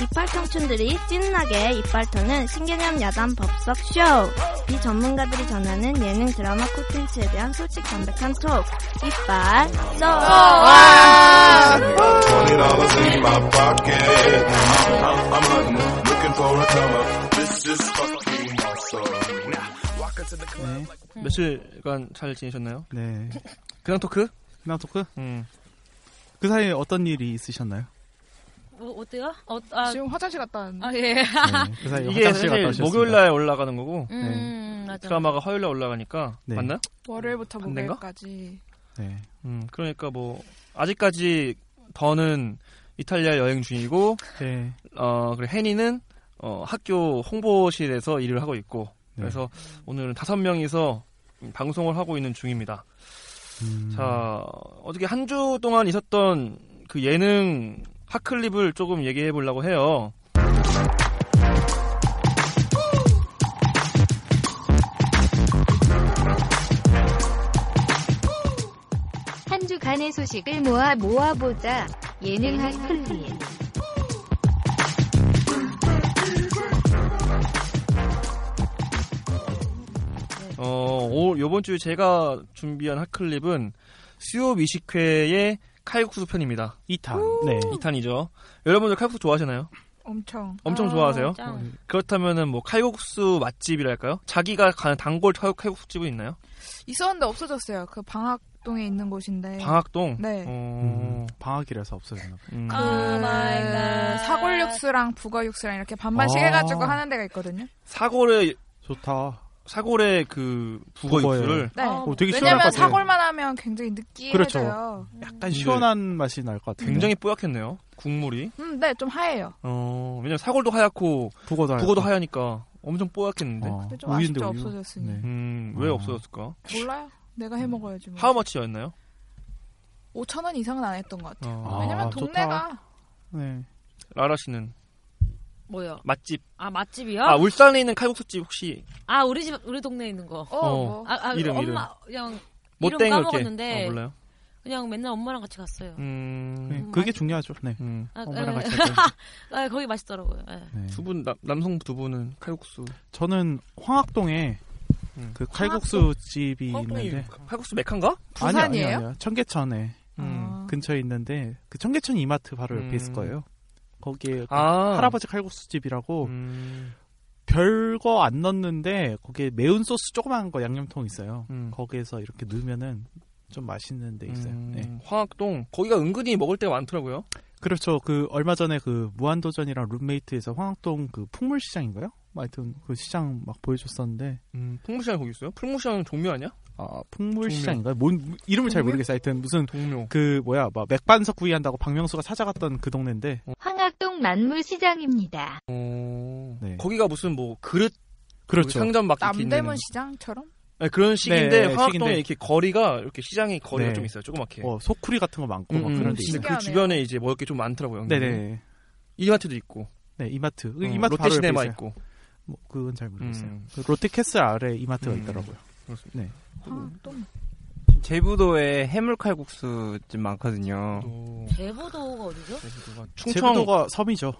이빨 청춘들이 찐나게 이빨 터는 신개념 야단 법석 쇼. 비전문가들이 전하는 예능 드라마 콘텐츠에 대한 솔직 담백한 톡. 이빨 쏘. 네. 며칠간 잘 지내셨나요? 네. 그냥 토크? 그냥 토크? 음. 그 사이에 어떤 일이 있으셨나요? 뭐, 어때요? 어, 아, 지금 화장실 갔다 왔는데. 아, 예. 네. 그 사이에 이게 사실. 목요일 날 올라가는 거고 음, 맞아. 드라마가 화요일 날 올라가니까 네. 맞나요? 월요일부터? 목요일까지. 네. 음, 그러니까 뭐 아직까지 더는 이탈리아 여행 중이고 네. 어, 그리고 해니는 어, 학교 홍보실에서 일을 하고 있고 네. 그래서 오늘은 다섯 명이서 방송을 하고 있는 중입니다. 음, 자, 어떻게 한 주 동안 있었던 그 예능 핫클립을 조금 얘기해 보려고 해요. 한 주간의 소식을 모아 모아보자. 예능 핫클립. 어, 오, 요번 주에 제가 준비한 핫클립은 수요 미식회의 칼국수 편입니다. 2탄. 네. 2탄이죠. 여러분들 칼국수 좋아하시나요? 엄청. 엄청 아, 좋아하세요? 짱. 그렇다면은 뭐 칼국수 맛집이랄까요? 자기가 가는 단골 칼- 칼국수집은 있나요? 있었는데 없어졌어요. 그 방학동에 있는 곳인데. 방학동. 네. 어, 음, 방학이라서 없어졌나 봐요. 음. 아, 갓. 사골육수랑 북어육수랑 이렇게 반반씩 아. 해가지고 하는 데가 있거든요. 사골에 좋다. 사골에 그 북어 북어예요. 육수를 네. 아, 오, 되게 시원할 왜냐면 것 같아요. 사골만 하면 굉장히 느끼해져요. 그렇죠. 약간 시원한 맛이 날 것 같아요. 굉장히 뽀얗겠네요. 국물이. 음, 네, 좀 하얘요. 어, 왜냐면 사골도 하얗고 북어도 북어도 하얗고. 하얘니까 엄청 뽀얗겠는데. 어, 근데 좀 우유인데 아쉽죠, 우유. 없어졌으니. 네. 음, 왜 어. 없어졌을까? 몰라요. 내가 해 먹어야지. 뭐. 하우머치였나요? 5천 원 이상은 안 했던 것 같아요. 어, 아, 왜냐면 좋다. 동네가 네. 라라 씨는 뭐요? 맛집. 아, 맛집이요? 아, 울산에 있는 칼국수집 혹시 아, 우리 집, 우리 동네에 있는 거. 어, 어. 뭐. 아, 아 이름, 엄마, 그냥, 못땡 이름 까먹었는데. 어, 몰라요? 그냥 맨날 엄마랑 같이 갔어요. 음. 네, 그게 중요하죠. 네. 음. 아, 엄마랑 예. 같이 할 때. 아, 거기 맛있더라고요. 예. 네. 두분 남성 두 분은 칼국수. 저는 황학동에 음. 그 칼국수 집이 황동이 있는데 칼국수 메칸가? 부산이에요? 아니요, 아니요, 아니요. 청계천에 음. 아. 근처에 있는데 그 청계천 이마트 바로 옆에 음. 있을 거예요. 거기에 그 아. 할아버지 칼국수 집이라고 음. 별거 안 넣는데 거기에 매운 소스 조그만 거 양념통 있어요. 음. 거기에서 이렇게 넣으면은 좀 맛있는 데 있어요. 음, 네. 황학동 거기가 은근히 먹을 때가 많더라고요. 그렇죠. 그 얼마 전에 그 무한도전이랑 룸메이트에서 황학동 그 풍물시장인가요? 뭐 하여튼 그 시장 막 보여줬었는데 음, 풍무시장 거기 있어요? 풍무시장 종묘 아니야? 아 풍물시장인가요? 뭔 이름을 잘 동묘? 모르겠어요. 하여튼 무슨 동묘. 그 뭐야 막 맥반석 구이한다고 박명수가 찾아갔던 그 동네인데 황학동 만무시장입니다. 어, 네. 거기가 무슨 뭐 그릇 그렇죠. 상점 막 남대문 시장처럼? 네, 그런 식인데 네, 황학동에 식인데. 이렇게 거리가 이렇게 시장이 거리가 네. 좀 있어요. 조그맣게. 어, 소쿠리 같은 거 많고 막 음, 그런 데 근데 있어요. 그. 주변에 이제 먹을 게 좀 많더라고요. 네네. 이마트도 있고. 네 이마트. 그 어, 이마트 롯데시네마. 있고. 뭐 그건 잘 모르겠어요. 음. 그 롯데캐슬 아래 이마트가 음. 있더라고요. 그렇습니다. 네. 황학동. 제부도에 해물칼국수집 많거든요. 또 제보도가 어디죠? 제주도가 충청 제주도가 섬이죠.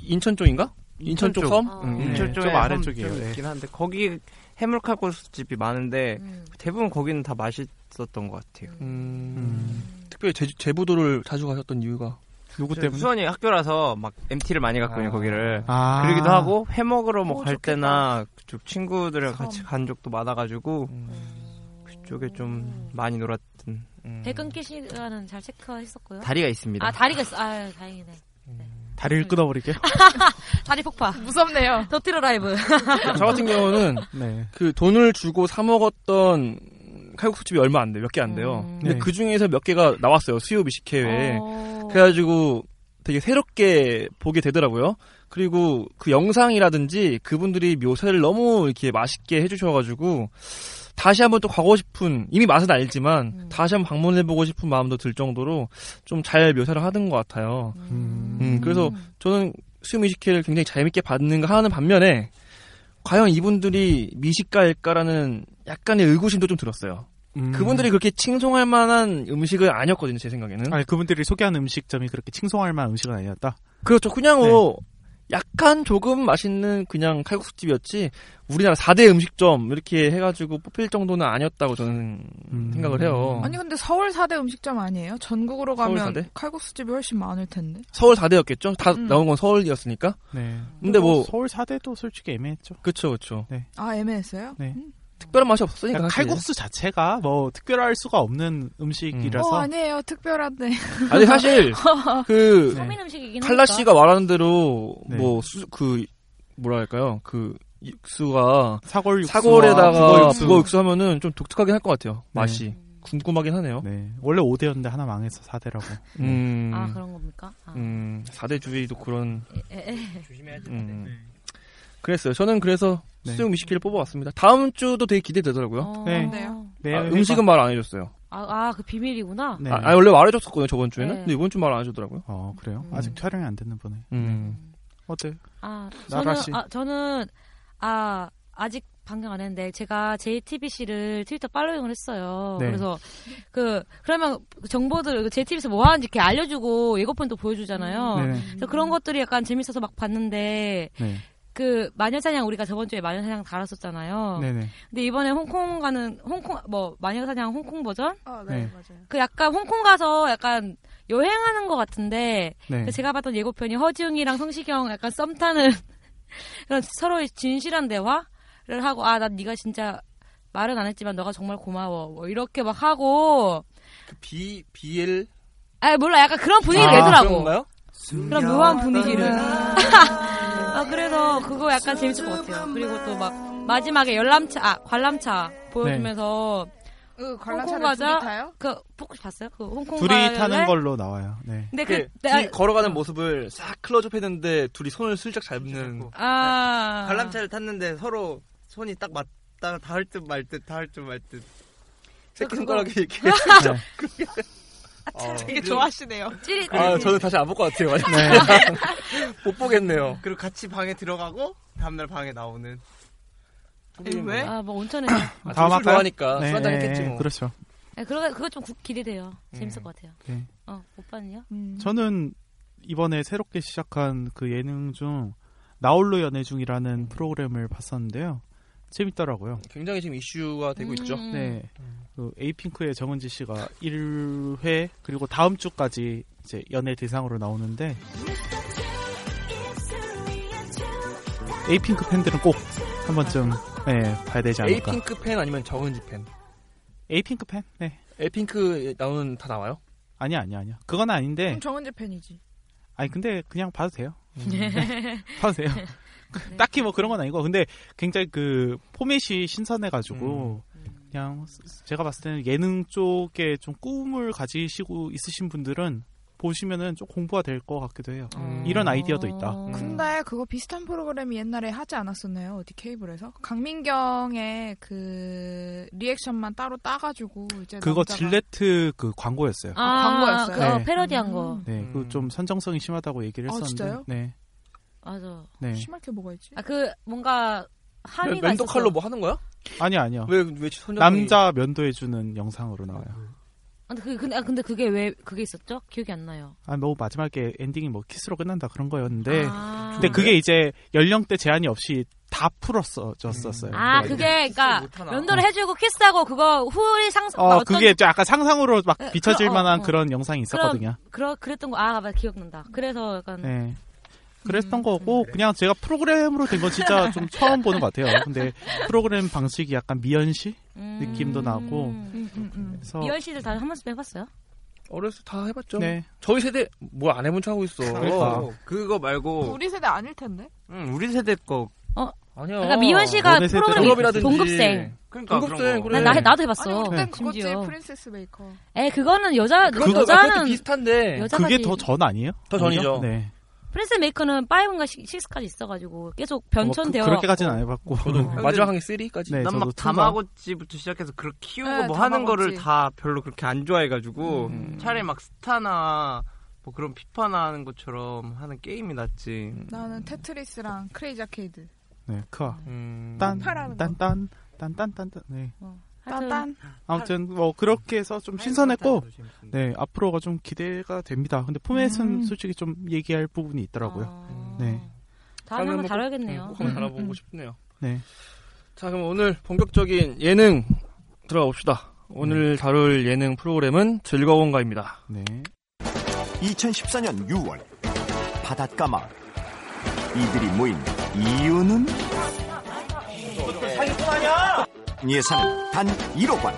인천 쪽인가? 인천 쪽 섬? 아. 응, 네, 인천 좀 쪽에 아래쪽이에요. 좀 네. 있긴 한데 거기 해물칼국수집이 많은데 음. 대부분 거기는 다 맛있었던 것 같아요. 음, 음. 특별히 제주, 제부도를 자주 가셨던 이유가 누구 저 때문에? 수원이 학교라서 막 MT를 많이 갔거든요 아. 거기를. 아. 그러기도 하고 회 먹으러 뭐 오, 갈. 때나 친구들이랑 섬. 같이 간 적도 많아가지고 음, 그 쪽에 좀 많이 놀았던 음. 배 끊기 시간은 잘 체크했었고요. 다리가 있습니다. 아, 다리가 있어. 아, 다행이네. 다리를 끊어버리게. 다리 폭파. 무섭네요. 더티로 라이브. 저 같은 경우는 네. 그 돈을 주고 사 먹었던 칼국수집이 얼마 안 돼 요. 몇 개 안 돼요. 음. 근데 네. 그 중에서 몇 개가 나왔어요. 수요 미식회에. 어. 그래가지고 되게 새롭게 보게 되더라고요. 그리고 그 영상이라든지 그분들이 묘사를 너무 이렇게 맛있게 해주셔가지고 다시 한번 또 가고 싶은 이미 맛은 알지만 음. 다시 한번 방문해보고 싶은 마음도 들 정도로 좀 잘 묘사를 하던 것 같아요. 음. 음, 그래서 저는 수요 미식회를 굉장히 재밌게 받는가 하는 반면에 과연 이분들이 미식가일까라는 약간의 의구심도 좀 들었어요. 음. 그분들이 그렇게 칭송할 만한 음식은 아니었거든요, 제 생각에는. 아니 그분들이 소개한 음식점이 그렇게 칭송할 만한 음식은 아니었다. 그렇죠. 그냥 네. 뭐 약간 조금 맛있는 그냥 칼국수집이었지 우리나라 4대 음식점 이렇게 해가지고 뽑힐 정도는 아니었다고 저는 음. 생각을 해요. 아니 근데 서울 4대 음식점 아니에요? 전국으로 가면 4대? 칼국수집이 훨씬 많을 텐데. 서울 4대였겠죠? 다 음. 나온 건 서울이었으니까. 네. 근데 뭐 서울 4대도 솔직히 애매했죠. 그쵸 그쵸. 아 애매했어요? 네. 특별한 맛이 없으니까 그러니까. 칼국수 자체가 뭐 특별할 수가 없는 음식이라서 어 아니에요 특별한데. 아니 사실 그 네. 서민 음식이긴 칼라. 씨가 말하는 대로 네. 뭐그 뭐라 할까요? 그 육수가 사골 육수 사골에다가 북어 육수. 북어 육수 하면은 좀 독특하긴 할 것 같아요. 네. 맛이 궁금하긴 하네요. 네. 원래 5대였는데 하나 망해서 4대라고. 음, 아 그런 겁니까? 아. 음, 4대 주의도 그런 에, 에. 음. 그랬어요. 저는 그래서 네. 수육 미식회를 뽑아왔습니다. 다음 주도 되게 기대되더라고요. 어. 네. 아, 회가- 음식은 말 안 해줬어요. 아, 아, 그 비밀이구나. 네. 아, 아니, 원래 말해줬었거든요 저번 주에는. 네. 근데 이번 주 말 안 해주더라고요. 어 그래요? 음. 아직 촬영이 안 됐나 보네. 음. 어때? 아, 나라 저는, 씨. 아, 저는, 아, 아직 방금 안 했는데, 제가 JTBC를 트위터 팔로잉을 했어요. 네. 그래서, 그, 그러면 정보들, JTBC 뭐 하는지 이렇게 알려주고, 예고편도 보여주잖아요. 네네. 그래서 그런 것들이 약간 재밌어서 막 봤는데, 네. 그, 마녀사냥, 우리가 저번 주에 마녀사냥 달았었잖아요. 네네. 근데 이번에 홍콩 가는, 홍콩, 뭐, 마녀사냥 홍콩 버전? 아 네. 맞아요. 그 약간 홍콩 가서 약간 여행하는 것 같은데, 네. 그 제가 봤던 예고편이 허지웅이랑 성시경 약간 썸 타는 그런 서로의 진실한 대화를 하고 아난 네가 진짜 말은 안 했지만 너가 정말 고마워 뭐 이렇게 막 하고 그 B BL 아 몰라 약간 그런 분위기를 아, 내더라고 그런가요? 그런 묘한 분위기를 아 그래서 그거 약간 재밌을 것 같아요 그리고 또 막 마지막에 열람차 아 관람차 보여주면서 그 홍콩 가자 둘이 타요? 그 혹시 봤어요 그 홍콩 둘이 가을에? 타는 걸로 나와요. 네. 근데 그 내- 걸어가는 모습을 싹 클로즈업 했는데 둘이 손을 슬쩍 잡는 아 관람차를 탔는데 서로 손이 딱 맞다 닿을 듯 말 듯 닿을 듯 말 듯. 새끼 손가락이 이렇게 네. 어, 되게 좋아하시네요. 찌릿 아 저는 다시 안 볼 것 같아요. 네. 못 보겠네요. 그리고 같이 방에 들어가고 다음날 방에 나오는. 왜? 아 뭐 온천에 아, 다음 술 할까요? 좋아하니까 술 한잔 했겠지 뭐. 그렇죠. 네, 그거 그거 좀 구- 기대돼요. 재밌을 음. 것 같아요. 네. 어, 오빠는요? 음. 저는 이번에 새롭게 시작한 그 예능 중 나홀로 연애 중이라는 프로그램을 봤었는데요. 재밌더라고요. 굉장히 지금 이슈가 되고 있죠. 음. 네. 그 에이핑크의 정은지 씨가 1회 그리고 다음 주까지 이제 연애 대상으로 나오는데 에이핑크 팬들은 꼭 한 번쯤 네, 봐야 되지 않을까. 에이핑크 팬 아니면 정은지 팬? 에이핑크 팬? 네. 에이핑크 나오는 다 나와요? 아니야, 아니야, 아니야. 그건 아닌데. 그럼 정은지 팬이지. 아니 근데 그냥 봐도 돼요. 음. 네. 봐도 돼요. 딱히 뭐 그런 건 아니고 근데 굉장히 그 포맷이 신선해가지고 그냥 제가 봤을 때는 예능 쪽에 좀 꿈을 가지시고 있으신 분들은 보시면은 좀 공부가 될 것 같기도 해요. 음. 이런 아이디어도 있다. 어. 근데 그거 비슷한 프로그램이 옛날에 하지 않았었나요? 어디 케이블에서? 강민경의 그 리액션만 따로 따가지고 이제 그거 남자가- 질레트 그 광고였어요. 아, 아, 광고였어요? 그거 네. 패러디한 거. 네, 음. 그좀 선정성이 심하다고 얘기를 아, 했었는데. 진짜요? 네, 맞아. 네. 심할 게 뭐가 있지? 아, 그, 뭔가, 함의가 면도. 칼로 뭐 하는 거야? 아니요, 아니요. 왜왜 남자 면도해 주는 영상으로 나와요. 근데, 그, 근데, 아, 근데 그게 왜, 그게 있었죠? 기억이 안 나요. 아, 뭐 마지막에 엔딩이 뭐 키스로 끝난다 그런 거였는데. 아. 근데 그게 이제 연령대 제한이 없이 다 풀었었어요. 아, 그게, 그니까, 못하나. 면도를 해주고 키스하고 그거 후리 상상, 어, 막 어떤- 그게 좀 약간 상상으로 막 에, 비춰질 어, 만한 어. 그런 영상이 있었거든요. 그러, 그랬던 거, 아, 맞아, 기억난다. 그래서 약간, 네. 그랬던 음, 거고 그냥 제가 프로그램으로 된 건 진짜 좀 처음 보는 것 같아요. 근데 프로그램 방식이 약간 미연시 음. 느낌도 나고 음. 음, 음, 음. 그래서 미연시들 다 한 번씩 해봤어요? 어렸을 때 다 해봤죠. 네. 저희 세대 뭘 안 해본 척 하고 있어. 그러니까. 그거 말고 우리 세대 아닐 텐데. 응, 우리 세대 거 어. 아니야. 그러니까 미연시가 프로그램 졸업이라든지. 동급생. 그러니까 동급생. 그래. 나, 나 나도 해봤어. 아니 그땐 그거지 심지어. 프린세스 메이커. 에 그거는 여자 그거 여자는 비슷한데 여자가 그게 더 전 아니에요? 더 전이죠. 네. 프린스 메이커는 5인가 6까지 있어가지고 계속 변천되어. 뭐 그, 그렇게까지는 안 해봤고. 저도 근데 마지막 항에 3까지. 네, 난 막 저도 투가- 다마고찌부터 시작해서 그렇게 키우고 네, 뭐 하는 다마고찌. 거를 다 별로 그렇게 안 좋아해가지고 음. 차라리 막 스타나 뭐 그런 피파나 하는 것처럼 하는 게임이 낫지. 나는 테트리스랑 크레이지 아케이드. 네, 크아. 음. 딴, 딴, 딴, 딴, 딴, 딴, 딴. 네. 하여튼. 아무튼 뭐 그렇게 해서 좀 신선했고, 네 앞으로가 좀 기대가 됩니다. 근데 포맷은 음. 솔직히 좀 얘기할 부분이 있더라고요. 어... 네. 다음에 한번 뭐 다뤄야겠네요. 꼭 한번 달아보고 싶네요. 네. 자, 그럼 오늘 본격적인 예능 들어가 봅시다. 오늘 다룰 예능 프로그램은 즐거운가입니다. 네. 2014년 6월 바닷가 마을 이들이 모인 이유는 예산은 단 1억 원.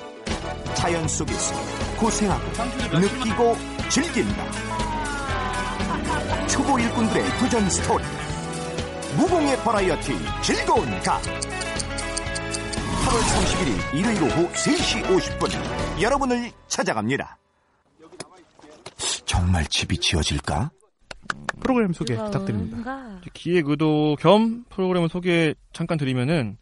자연 속에서 고생하고 느끼고 즐긴다. 초보 일꾼들의 도전 스토리. 무공해 버라이어티 즐거운 가. 8월 31일 일요일 오후 3시 50분. 여러분을 찾아갑니다. 정말 집이 지어질까? 프로그램 소개 어, 부탁드립니다. 기획 의도 겸 프로그램 소개 잠깐 드리면은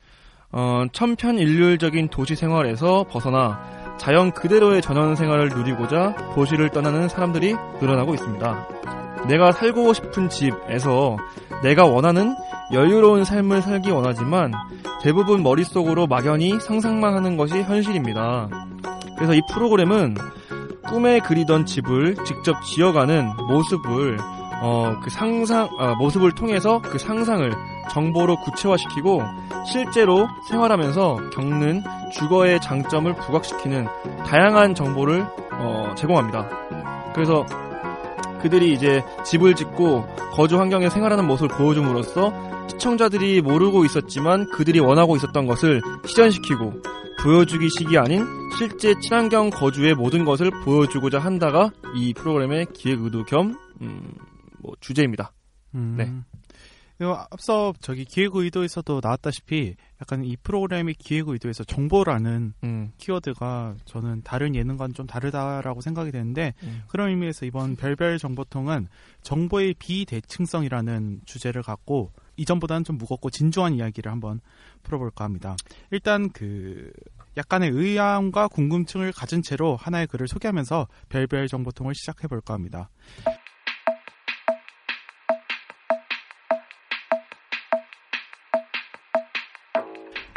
어, 천편일률적인 도시 생활에서 벗어나 자연 그대로의 전원 생활을 누리고자 도시를 떠나는 사람들이 늘어나고 있습니다. 내가 살고 싶은 집에서 내가 원하는 여유로운 삶을 살기 원하지만 대부분 머릿속으로 막연히 상상만 하는 것이 현실입니다. 그래서 이 프로그램은 꿈에 그리던 집을 직접 지어가는 모습을 어, 그 상상, 아, 모습을 통해서 그 상상을 정보로 구체화시키고 실제로 생활하면서 겪는 주거의 장점을 부각시키는 다양한 정보를 어, 제공합니다. 그래서 그들이 이제 집을 짓고 거주 환경에 생활하는 모습을 보여줌으로써 시청자들이 모르고 있었지만 그들이 원하고 있었던 것을 실현시키고 보여주기식이 아닌 실제 친환경 거주의 모든 것을 보여주고자 한다가 이 프로그램의 기획 의도 겸 음, 뭐 주제입니다. 음. 네. 앞서 저기 기획 의도에서도 나왔다시피 약간 이 프로그램의 기획 의도에서 정보라는 음. 키워드가 저는 다른 예능과는 좀 다르다라고 생각이 되는데 음. 그런 의미에서 이번 별별 정보통은 정보의 비대칭성이라는 주제를 갖고 이전보다는 좀 무겁고 진중한 이야기를 한번 풀어볼까 합니다. 일단 그 약간의 의아함과 궁금증을 가진 채로 하나의 글을 소개하면서 별별 정보통을 시작해 볼까 합니다.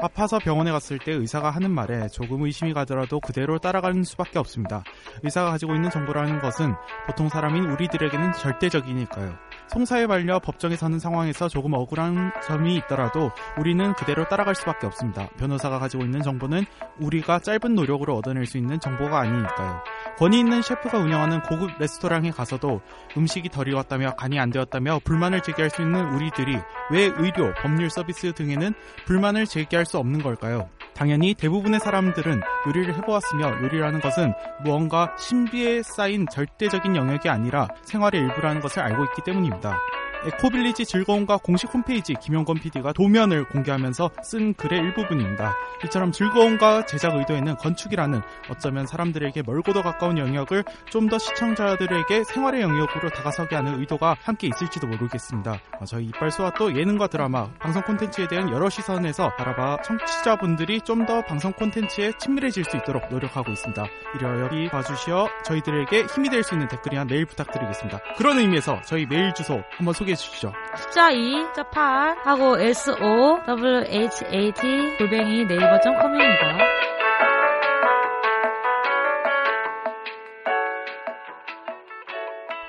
아파서 병원에 갔을 때 의사가 하는 말에 조금 의심이 가더라도 그대로 따라가는 수밖에 없습니다. 의사가 가지고 있는 정보라는 것은 보통 사람인 우리들에게는 절대적이니까요. 송사에 말려 법정에 서는 상황에서 조금 억울한 점이 있더라도 우리는 그대로 따라갈 수밖에 없습니다. 변호사가 가지고 있는 정보는 우리가 짧은 노력으로 얻어낼 수 있는 정보가 아니니까요. 권위 있는 셰프가 운영하는 고급 레스토랑에 가서도 음식이 덜 익었다며 간이 안 되었다며 불만을 제기할 수 있는 우리들이 왜 의료, 법률 서비스 등에는 불만을 제기할 수 없는 걸까요? 당연히 대부분의 사람들은 요리를 해보았으며 요리라는 것은 무언가 신비에 쌓인 절대적인 영역이 아니라 생활의 일부라는 것을 알고 있기 때문입니다. 에코빌리지 즐거움과 공식 홈페이지 김용건 PD가 도면을 공개하면서 쓴 글의 일부분입니다. 이처럼 즐거움과 제작 의도에는 건축이라는 어쩌면 사람들에게 멀고도 가까운 영역을 좀 더 시청자들에게 생활의 영역으로 다가서게 하는 의도가 함께 있을지도 모르겠습니다. 어, 저희 이빨수와 또 예능과 드라마, 방송 콘텐츠에 대한 여러 시선에서 알아봐 청취자분들이 좀 더 방송 콘텐츠에 친밀해질 수 있도록 노력하고 있습니다. 이려 여기 봐주시어 저희들에게 힘이 될 수 있는 댓글이나 메일 부탁드리겠습니다. 그런 의미에서 저희 메일 주소 한번 소개해 주시죠. 숫자 2, 숫자 8 하고 S O W H A T 골뱅이 네이버.com입니다.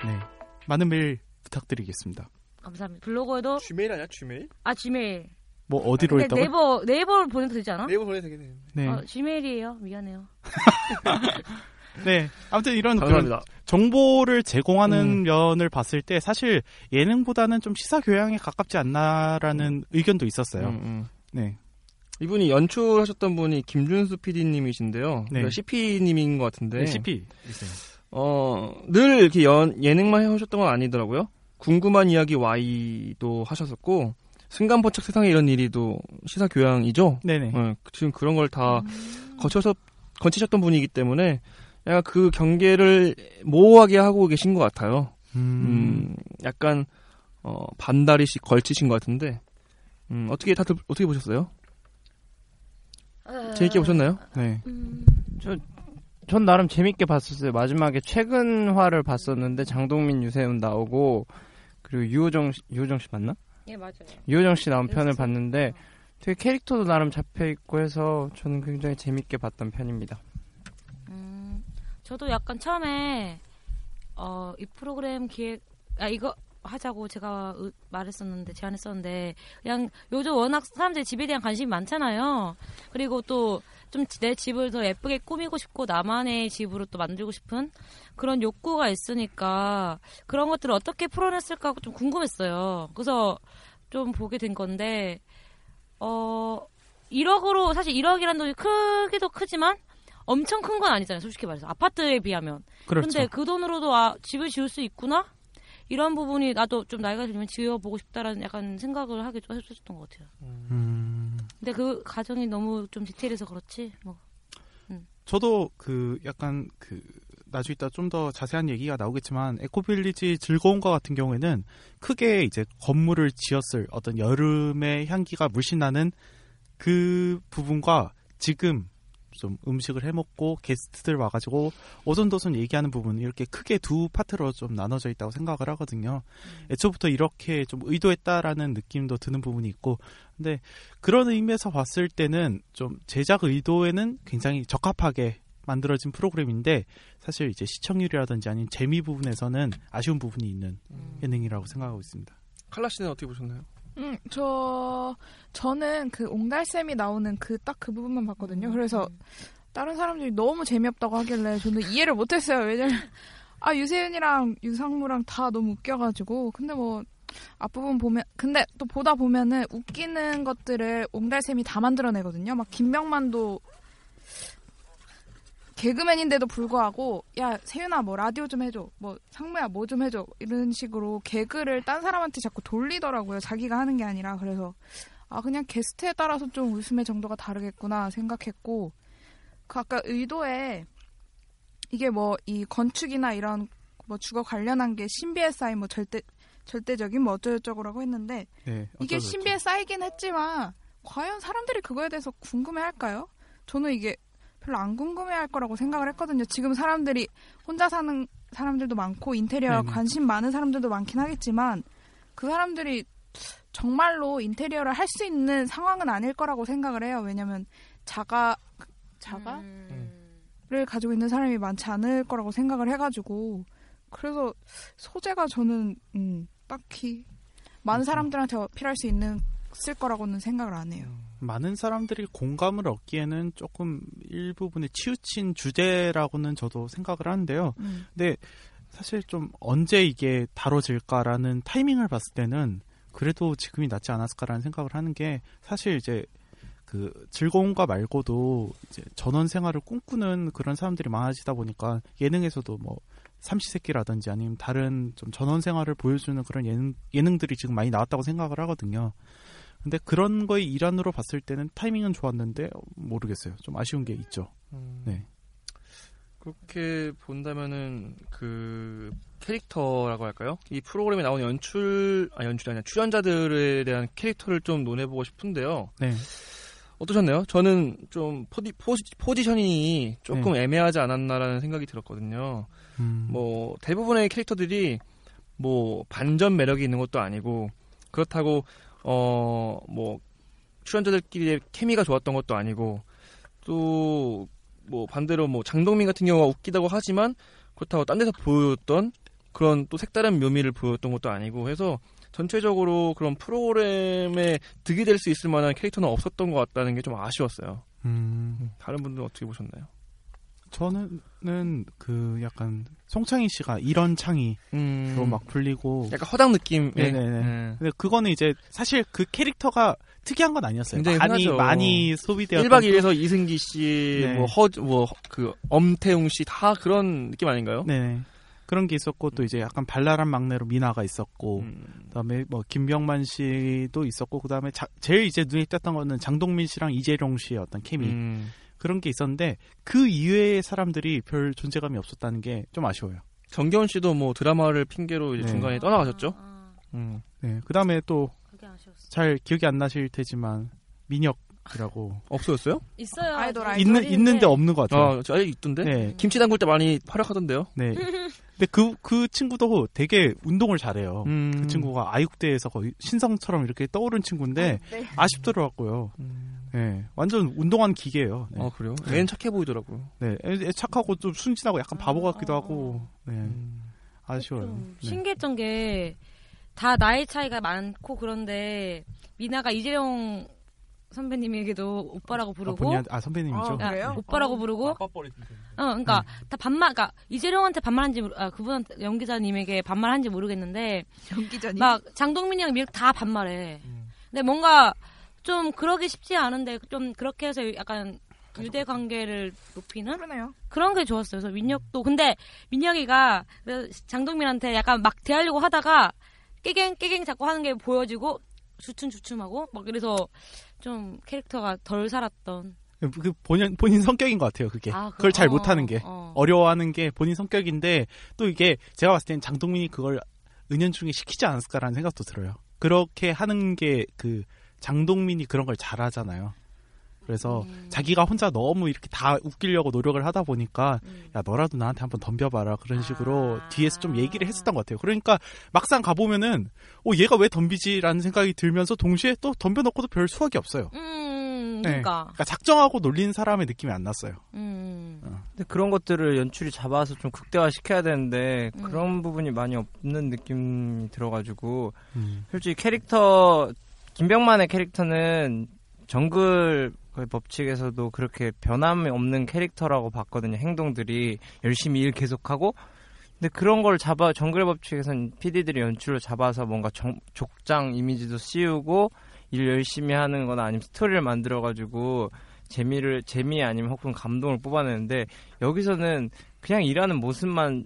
네. 많은 메일 부탁드리겠습니다. 감사합니다. 블로그에도 Gmail 아니야? Gmail? 아 Gmail. 뭐 어디로 했다고? 네이버 네이버를 보내도 되지 않아? 네이버 보내도 되겠네. 네. 어, Gmail이에요. 미안해요. 네. 아무튼 이런 감사합니다. 그런 정보를 제공하는 음. 면을 봤을 때 사실 예능보다는 좀 시사 교양에 가깝지 않나라는 의견도 있었어요. 음, 음. 네. 이분이 연출하셨던 분이 김준수 PD님이신데요. 네. CP님인 것 같은데. 네, CP. 어, 늘 이렇게 연, 예능만 해오셨던 건 아니더라고요. 궁금한 이야기 Y도 하셨었고, 순간포착 세상에 이런 일이도 시사 교양이죠. 네네. 어, 지금 그런 걸다 거쳐서 거치셨던 분이기 때문에 약간 그 경계를 모호하게 하고 계신 것 같아요. 음, 약간 어, 반다리씩 걸치신 것 같은데 음, 어떻게 다들 어떻게 보셨어요? 재밌게 보셨나요? 네. 저, 전 나름 재밌게 봤었어요. 마지막에 최근화를 봤었는데 장동민, 유세훈 나오고 그리고 유호정 씨, 유호정 씨 맞나? 예 맞아요. 유호정 씨 나온 편을 봤는데 되게 캐릭터도 나름 잡혀 있고 해서 저는 굉장히 재밌게 봤던 편입니다. 음, 저도 약간 처음에 어, 이 프로그램 기획 아 이거 하자고 제가 으- 말했었는데 제안했었는데 그냥 요즘 워낙 사람들이 집에 대한 관심이 많잖아요. 그리고 또 좀 내 집을 더 예쁘게 꾸미고 싶고 나만의 집으로 또 만들고 싶은 그런 욕구가 있으니까 그런 것들을 어떻게 풀어냈을까 좀 궁금했어요. 그래서 좀 보게 된 건데 어 1억으로 사실 1억이라는 돈이 크기도 크지만 엄청 큰 건 아니잖아요. 솔직히 말해서 아파트에 비하면. 그렇죠. 근데 그 돈으로도 아 집을 지을 수 있구나 이런 부분이 나도 좀 나이가 들면 지어보고 싶다라는 약간 생각을 하게 좀 해줬던 것 같아요. 음. 근데 그 과정이 너무 좀 디테일해서 그렇지 뭐. 저도 그 약간 그 나중에 이따 좀더 자세한 얘기가 나오겠지만 에코빌리지 즐거움과 같은 경우에는 크게 이제 건물을 지었을 어떤 여름의 향기가 물씬 나는 그 부분과 지금 좀 음식을 해 먹고 게스트들 와가지고 오손도손 얘기하는 부분 이렇게 크게 두 파트로 좀 나눠져 있다고 생각을 하거든요. 애초부터 이렇게 좀 의도했다라는 느낌도 드는 부분이 있고 근데 그런 의미에서 봤을 때는 좀 제작 의도에는 굉장히 적합하게 만들어진 프로그램인데 사실 이제 시청률이라든지 아니면 재미 부분에서는 아쉬운 부분이 있는 예능이라고 생각하고 있습니다. 칼라 씨는 어떻게 보셨나요? 음, 저 저는 그 옹달샘이 나오는 그 딱 그 부분만 봤거든요. 그래서 다른 사람들이 너무 재미없다고 하길래 저는 이해를 못했어요. 왜냐면 아 유세윤이랑 유상무랑 다 너무 웃겨가지고 근데 뭐 앞부분 보면 근데 또 보다 보면은 웃기는 것들을 옹달샘이 다 만들어내거든요. 막 김명만도 개그맨인데도 불구하고 야 세윤아 뭐 라디오 좀 해줘. 뭐 상무야 뭐 좀 해줘. 이런 식으로 개그를 딴 사람한테 자꾸 돌리더라고요 자기가 하는 게 아니라. 그래서 아 그냥 게스트에 따라서 좀 웃음의 정도가 다르겠구나 생각했고 그 아까 의도에 이게 뭐 이 건축이나 이런 뭐 주거 관련한 게 신비에 쌓인 뭐 절대 절대적인 뭐 어쩌고저쩌고라고 했는데 네, 이게 신비에 쌓이긴 했지만 과연 사람들이 그거에 대해서 궁금해할까요? 저는 이게 별로 안 궁금해할 거라고 생각을 했거든요. 지금 사람들이 혼자 사는 사람들도 많고 인테리어 네네. 관심 많은 사람들도 많긴 하겠지만 그 사람들이 정말로 인테리어를 할 수 있는 상황은 아닐 거라고 생각을 해요. 왜냐면 자가 자가 를 가지고 있는 사람이 많지 않을 거라고 생각을 해가지고 그래서 소재가 저는 음, 딱히 많은 사람들한테 어필할 수 있는 쓸 거라고는 생각을 안 해요. 많은 사람들이 공감을 얻기에는 조금 일부분에 치우친 주제라고는 저도 생각을 하는데요. 음. 근데 사실 좀 언제 이게 다뤄질까라는 타이밍을 봤을 때는 그래도 지금이 낫지 않았을까라는 생각을 하는 게 사실 이제 그 즐거움과 말고도 이제 전원 생활을 꿈꾸는 그런 사람들이 많아지다 보니까 예능에서도 뭐 삼시세끼라든지 아니면 다른 좀 전원 생활을 보여주는 그런 예능 예능들이 지금 많이 나왔다고 생각을 하거든요. 근데 그런 거의 일환으로 봤을 때는 타이밍은 좋았는데 어, 모르겠어요. 좀 아쉬운 게 있죠. 네. 그렇게 본다면은 그 캐릭터라고 할까요? 이 프로그램에 나온 연출 아 연출이 아니라 출연자들에 대한 캐릭터를 좀 논해보고 싶은데요. 네. 어떠셨나요? 저는 좀 포디, 포지, 포지셔닝이 조금 네. 애매하지 않았나라는 생각이 들었거든요. 음. 뭐 대부분의 캐릭터들이 뭐 반전 매력이 있는 것도 아니고 그렇다고 어 뭐 출연자들끼리의 케미가 좋았던 것도 아니고 또 뭐 반대로 뭐 장동민 같은 경우가 웃기다고 하지만 그렇다고 딴 데서 보였던 그런 또 색다른 묘미를 보였던 것도 아니고 해서 전체적으로 그런 프로그램에 득이 될 수 있을 만한 캐릭터는 없었던 것 같다는 게 좀 아쉬웠어요. 음. 다른 분들은 어떻게 보셨나요? 저는 그 약간 송창희 씨가 이런 창의로 음. 막 불리고 약간 허당 느낌. 네네네. 네. 근데 그거는 이제 사실 그 캐릭터가 특이한 건 아니었어요. 많이 흔하죠. 많이 소비되었던 1박 2일에서 이승기 씨, 네. 뭐 허, 뭐그 엄태웅 씨 다 그런 느낌 아닌가요? 네. 그런 게 있었고 또 이제 약간 발랄한 막내로 미나가 있었고 음. 그다음에 뭐 김병만 씨도 있었고 그다음에 자- 제일 이제 눈에 띄었던 거는 장동민 씨랑 이재룡 씨의 어떤 케미 음. 그런 게 있었는데 그 이외의 사람들이 별 존재감이 없었다는 게 좀 아쉬워요. 정겨운 씨도 뭐 드라마를 핑계로 이제 네. 중간에 떠나가셨죠? 음. 네. 그 다음에 또 그게 아쉬웠어. 잘 기억이 안 나실 테지만 민혁이라고 없어졌어요? 있어요. 아이돌, 아직. 있는 있는데. 있는데 없는 것 같아요. 아, 저 아직 있던데? 네. 김치 담글 때 많이 활약하던데요? 네. 근데 그, 그 친구도 되게 운동을 잘해요. 음. 그 친구가 아육대에서 거의 신성처럼 이렇게 떠오른 친구인데 네. 아쉽더라고요. 네. 완전 운동한 기계예요. 네. 아, 그래요? 애는 착해 보이더라고요. 네. 애- 애 착하고 좀 순진하고 약간 바보 같기도 하고. 네. 아쉬워요. 좀 네. 신기했던 게 다 나이 차이가 많고 그런데 미나가 이재용 선배님에게도 오빠라고 아, 부르고 본인 아, 선배님이죠. 아, 그래요? 오빠라고 부르고 어 그러니까 다 반말 그러니까 이재룡한테 반말한지 모르- 아 그분한테 연기자님에게 반말한지 모르겠는데 연기자님. 막 장동민이랑 미륵 다 반말해. 근데 뭔가 좀 그러기 쉽지 않은데 좀 그렇게 해서 약간 유대 관계를 높이는 그러네요. 그런 게 좋았어요. 그래서 민혁도 근데 민혁이가 그래서 장동민한테 약간 막 대하려고 하다가 깨갱 깨갱 자꾸 하는 게 보여지고 주춤 주춤하고 막 그래서 좀 캐릭터가 덜 살았던. 그 본인 본인 성격인 것 같아요. 그게 아, 그걸 잘 어, 못하는 게 어. 어려워하는 게 본인 성격인데 또 이게 제가 봤을 땐 장동민이 그걸 은연중에 시키지 않았을까라는 생각도 들어요. 그렇게 하는 게 그 장동민이 그런 걸 잘하잖아요. 그래서 음. 자기가 혼자 너무 이렇게 다 웃기려고 노력을 하다 보니까 음. 야 너라도 나한테 한번 덤벼봐라 그런 식으로 아. 뒤에서 좀 얘기를 했었던 것 같아요. 그러니까 막상 가보면은 어 얘가 왜 덤비지라는 생각이 들면서 동시에 또 덤벼놓고도 별 수확이 없어요. 음, 네. 그러니까. 그러니까 작정하고 놀린 사람의 느낌이 안 났어요. 음. 근데 그런 것들을 연출이 잡아서 좀 극대화 시켜야 되는데 음. 그런 부분이 많이 없는 느낌이 들어가지고 음. 솔직히 캐릭터 김병만의 캐릭터는 정글 그 법칙에서도 그렇게 변함이 없는 캐릭터라고 봤거든요. 행동들이 열심히 일 계속하고 근데 그런 걸 잡아 정글 법칙에서는 PD들이 연출로 잡아서 뭔가 정- 족장 이미지도 씌우고 일 열심히 하는 거나 아니면 스토리를 만들어 가지고 재미를 재미 아니면 혹은 감동을 뽑아내는데 여기서는 그냥 일하는 모습만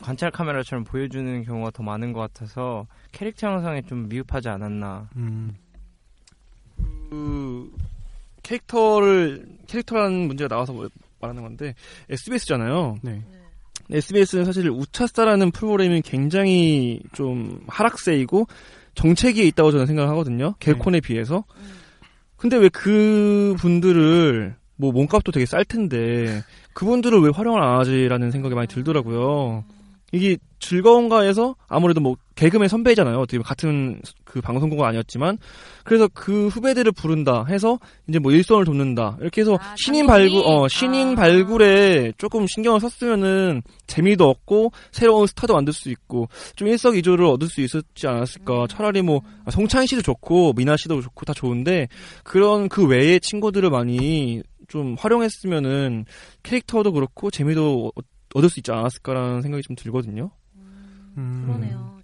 관찰 카메라처럼 보여주는 경우가 더 많은 것 같아서 캐릭터 형성에 좀 미흡하지 않았나. 음. 그 캐릭터를 캐릭터라는 문제가 나와서 뭐- 말하는 건데 SBS잖아요. 네. SBS는 사실 우차스타라는 프로그램이 굉장히 좀 하락세이고 정체기에 있다고 저는 생각하거든요. 갤콘에 비해서. 근데 왜 그 분들을 뭐 몸값도 되게 쌀 텐데 그분들을 왜 활용을 안 하지라는 생각이 많이 들더라고요. 이게 즐거운가에서 아무래도 뭐 개그맨 선배잖아요. 어떻게 보면 같은 그 방송국은 아니었지만. 그래서 그 후배들을 부른다 해서 이제 뭐 일선을 돕는다. 이렇게 해서 신인 발굴 어 신인 발굴에 조금 신경을 썼으면은 재미도 얻고 새로운 스타도 만들 수 있고 좀 일석이조를 얻을 수 있었지 않았을까. 차라리 뭐 아, 송찬희 씨도 좋고 미나 씨도 좋고 다 좋은데 그런 그 외의 친구들을 많이 좀 활용했으면은 캐릭터도 그렇고 재미도 얻- 얻을 수 있지 않았을까라는 생각이 좀 들거든요. 음. 그러네요.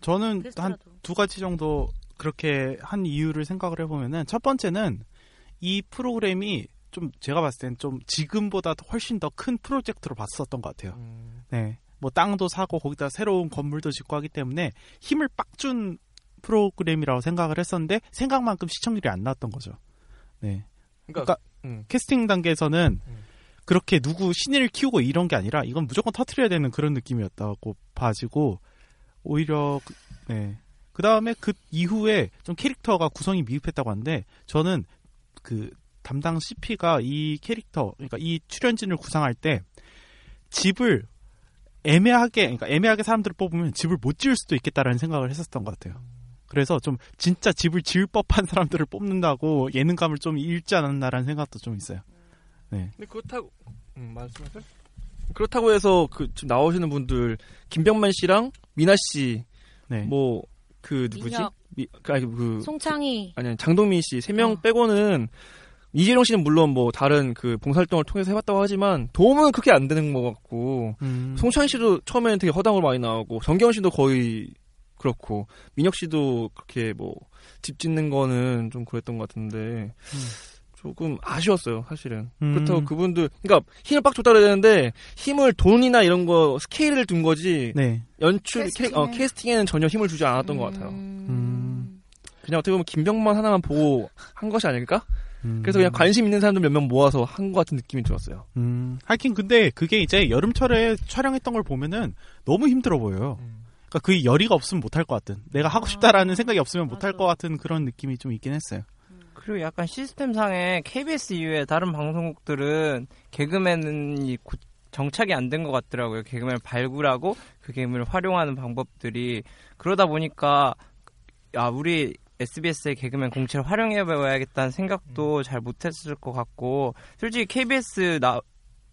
저 는 한 테스트라도. 두 가지 정도 그렇게 한 이유를 생각을 해보면은 첫 번째는 이 프로그램이 좀 제가 봤을 땐 좀 지금보다 훨씬 더 큰 프로젝트로 봤었던 것 같아요. 네. 뭐 땅도 사고 거기다 새로운 건물도 짓고 하기 때문에 힘을 빡 준 프로그램이라고 생각을 했었는데 생각만큼 시청률이 안 나왔던 거죠. 네. 그러니까, 음. 캐스팅 단계에서는 그렇게 누구 신인을 키우고 이런 게 아니라 이건 무조건 터트려야 되는 그런 느낌이었다고 봐지고 오히려 그, 네. 그 다음에 그 이후에 좀 캐릭터가 구성이 미흡했다고 하는데 저는 그 담당 CP가 이 캐릭터 그러니까 이 출연진을 구상할 때 집을 애매하게 그러니까 애매하게 사람들을 뽑으면 집을 못 지을 수도 있겠다라는 생각을 했었던 것 같아요. 그래서 좀 진짜 집을 지을 법한 사람들을 뽑는다고 예능감을 좀 잃지 않았나라는 생각도 좀 있어요. 네. 근데 그렇다고 음, 말씀하세요. 그렇다고 해서 그 지금 나오시는 분들 김병만 씨랑 미나 씨, 네. 뭐그 누구지? 민혁. 미, 그, 아니 그 송창희. 아니 아니, 장동민 씨 세명 어. 빼고는 이재용 씨는 물론 뭐 다른 그 봉사활동을 통해서 해봤다고 하지만 도움은 그렇게 안 되는 것 같고 음. 송창희 씨도 처음에는 되게 허당으로 많이 나오고 정겨운 씨도 거의 그렇고 민혁 씨도 그렇게 뭐 집 짓는 거는 좀 그랬던 것 같은데 조금 아쉬웠어요 사실은 음. 그렇다고 그분들 그러니까 힘을 빡 줬다 그래야 되는데 힘을 돈이나 이런 거 스케일을 둔 거지 네. 연출 캐스팅에. 캐, 어, 캐스팅에는 전혀 힘을 주지 않았던 것 같아요 음. 그냥 어떻게 보면 김병만 하나만 보고 한 것이 아닐까 음. 그래서 그냥 관심 있는 사람들 몇 명 모아서 한 것 같은 느낌이 들었어요 음, 하긴 근데 그게 이제 여름철에 촬영했던 걸 보면은 너무 힘들어 보여요. 그러니까 그 열의가 없으면 못할 것 같은. 내가 하고 싶다라는 생각이 없으면 못할 것 같은 그런 느낌이 좀 있긴 했어요. 그리고 약간 시스템상에 KBS 이외에 다른 방송국들은 개그맨이 고- 정착이 안 된 것 같더라고요. 개그맨을 발굴하고 그 개그맨을 활용하는 방법들이 그러다 보니까 야 우리 SBS의 개그맨 공채를 활용해봐야겠다는 생각도 잘 못했을 것 같고 솔직히 KBS 나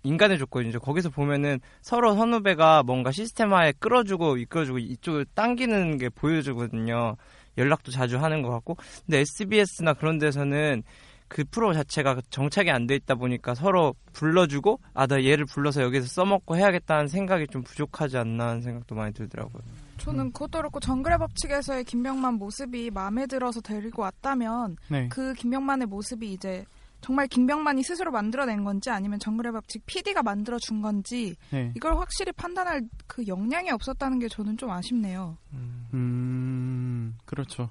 인간의 조건이죠. 거기서 보면은 서로 선후배가 뭔가 시스템화에 끌어주고 이끌어주고 이쪽을 당기는 게 보여주거든요. 연락도 자주 하는 것 같고 근데 SBS나 그런 데서는 그 프로 자체가 정착이 안 돼 있다 보니까 서로 불러주고 아 나 얘를 불러서 여기서 써먹고 해야겠다는 생각이 좀 부족하지 않나 하는 생각도 많이 들더라고요. 저는 그것도 그렇고 정글의 법칙에서의 김병만 모습이 마음에 들어서 데리고 왔다면 네. 그 김병만의 모습이 이제 정말 김병만이 스스로 만들어낸 건지 아니면 정글의 법칙 PD가 만들어준 건지 네. 이걸 확실히 판단할 그 역량이 없었다는 게 저는 좀 아쉽네요. 음, 그렇죠.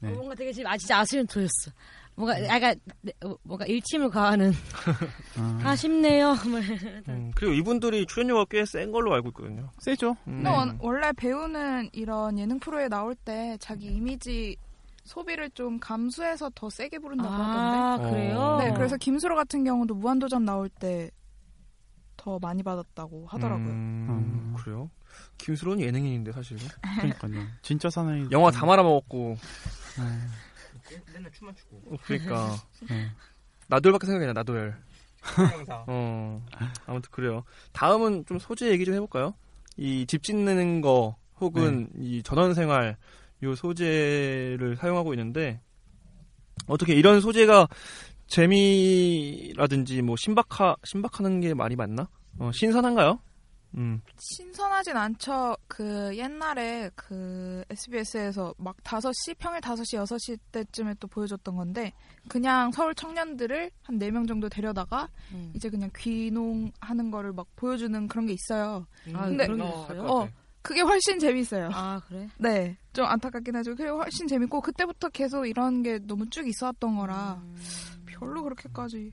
네. 어, 뭔가 되게 지금 아 진짜 아쉬운 토였어. 뭔가 약간 네, 어, 뭔가 일침을 가하는 아 쉽네요. 뭐 음, 그리고 이분들이 출연료가 꽤 센 걸로 알고 있거든요 세죠. 음. 근데 원, 원래 배우는 이런 예능 프로에 나올 때 자기 이미지 소비를 좀 감수해서 더 세게 부른다고 아, 하던데. 그래요? 네, 그래서 김수로 같은 경우도 무한도전 나올 때 더 많이 받았다고 하더라고요. 음, 그래요? 김수로는 예능인인데 사실은. 그러니까요. 진짜 사나이. 영화 다 말아먹었고. 맨날 춤만 추고. 어, 그러니까. 네. 나돌밖에 생각이 나 나돌. 어. 아무튼 그래요. 다음은 좀 소재 얘기 좀 해볼까요? 이 집 짓는 거 혹은 이 전원 생활 요 소재를 사용하고 있는데 어떻게 이런 소재가 재미라든지 뭐 신박하 신박하는 게 말이 맞나? 어, 신선한가요? 음. 신선하진 않죠. 그 옛날에 그 SBS에서 막 5시, 평일 5시, 6시 때쯤에 또 보여줬던 건데 그냥 서울 청년들을 한 4명 정도 데려다가 음. 이제 그냥 귀농하는 거를 막 보여주는 그런 게 있어요. 아, 근데 그런 게 있어요? 어, 그게 훨씬 재밌어요. 아 그래? 네. 좀 안타깝긴 하죠. 그리고 훨씬 재밌고 그때부터 계속 이런 게 너무 쭉 있었던 거라 음. 별로 그렇게까지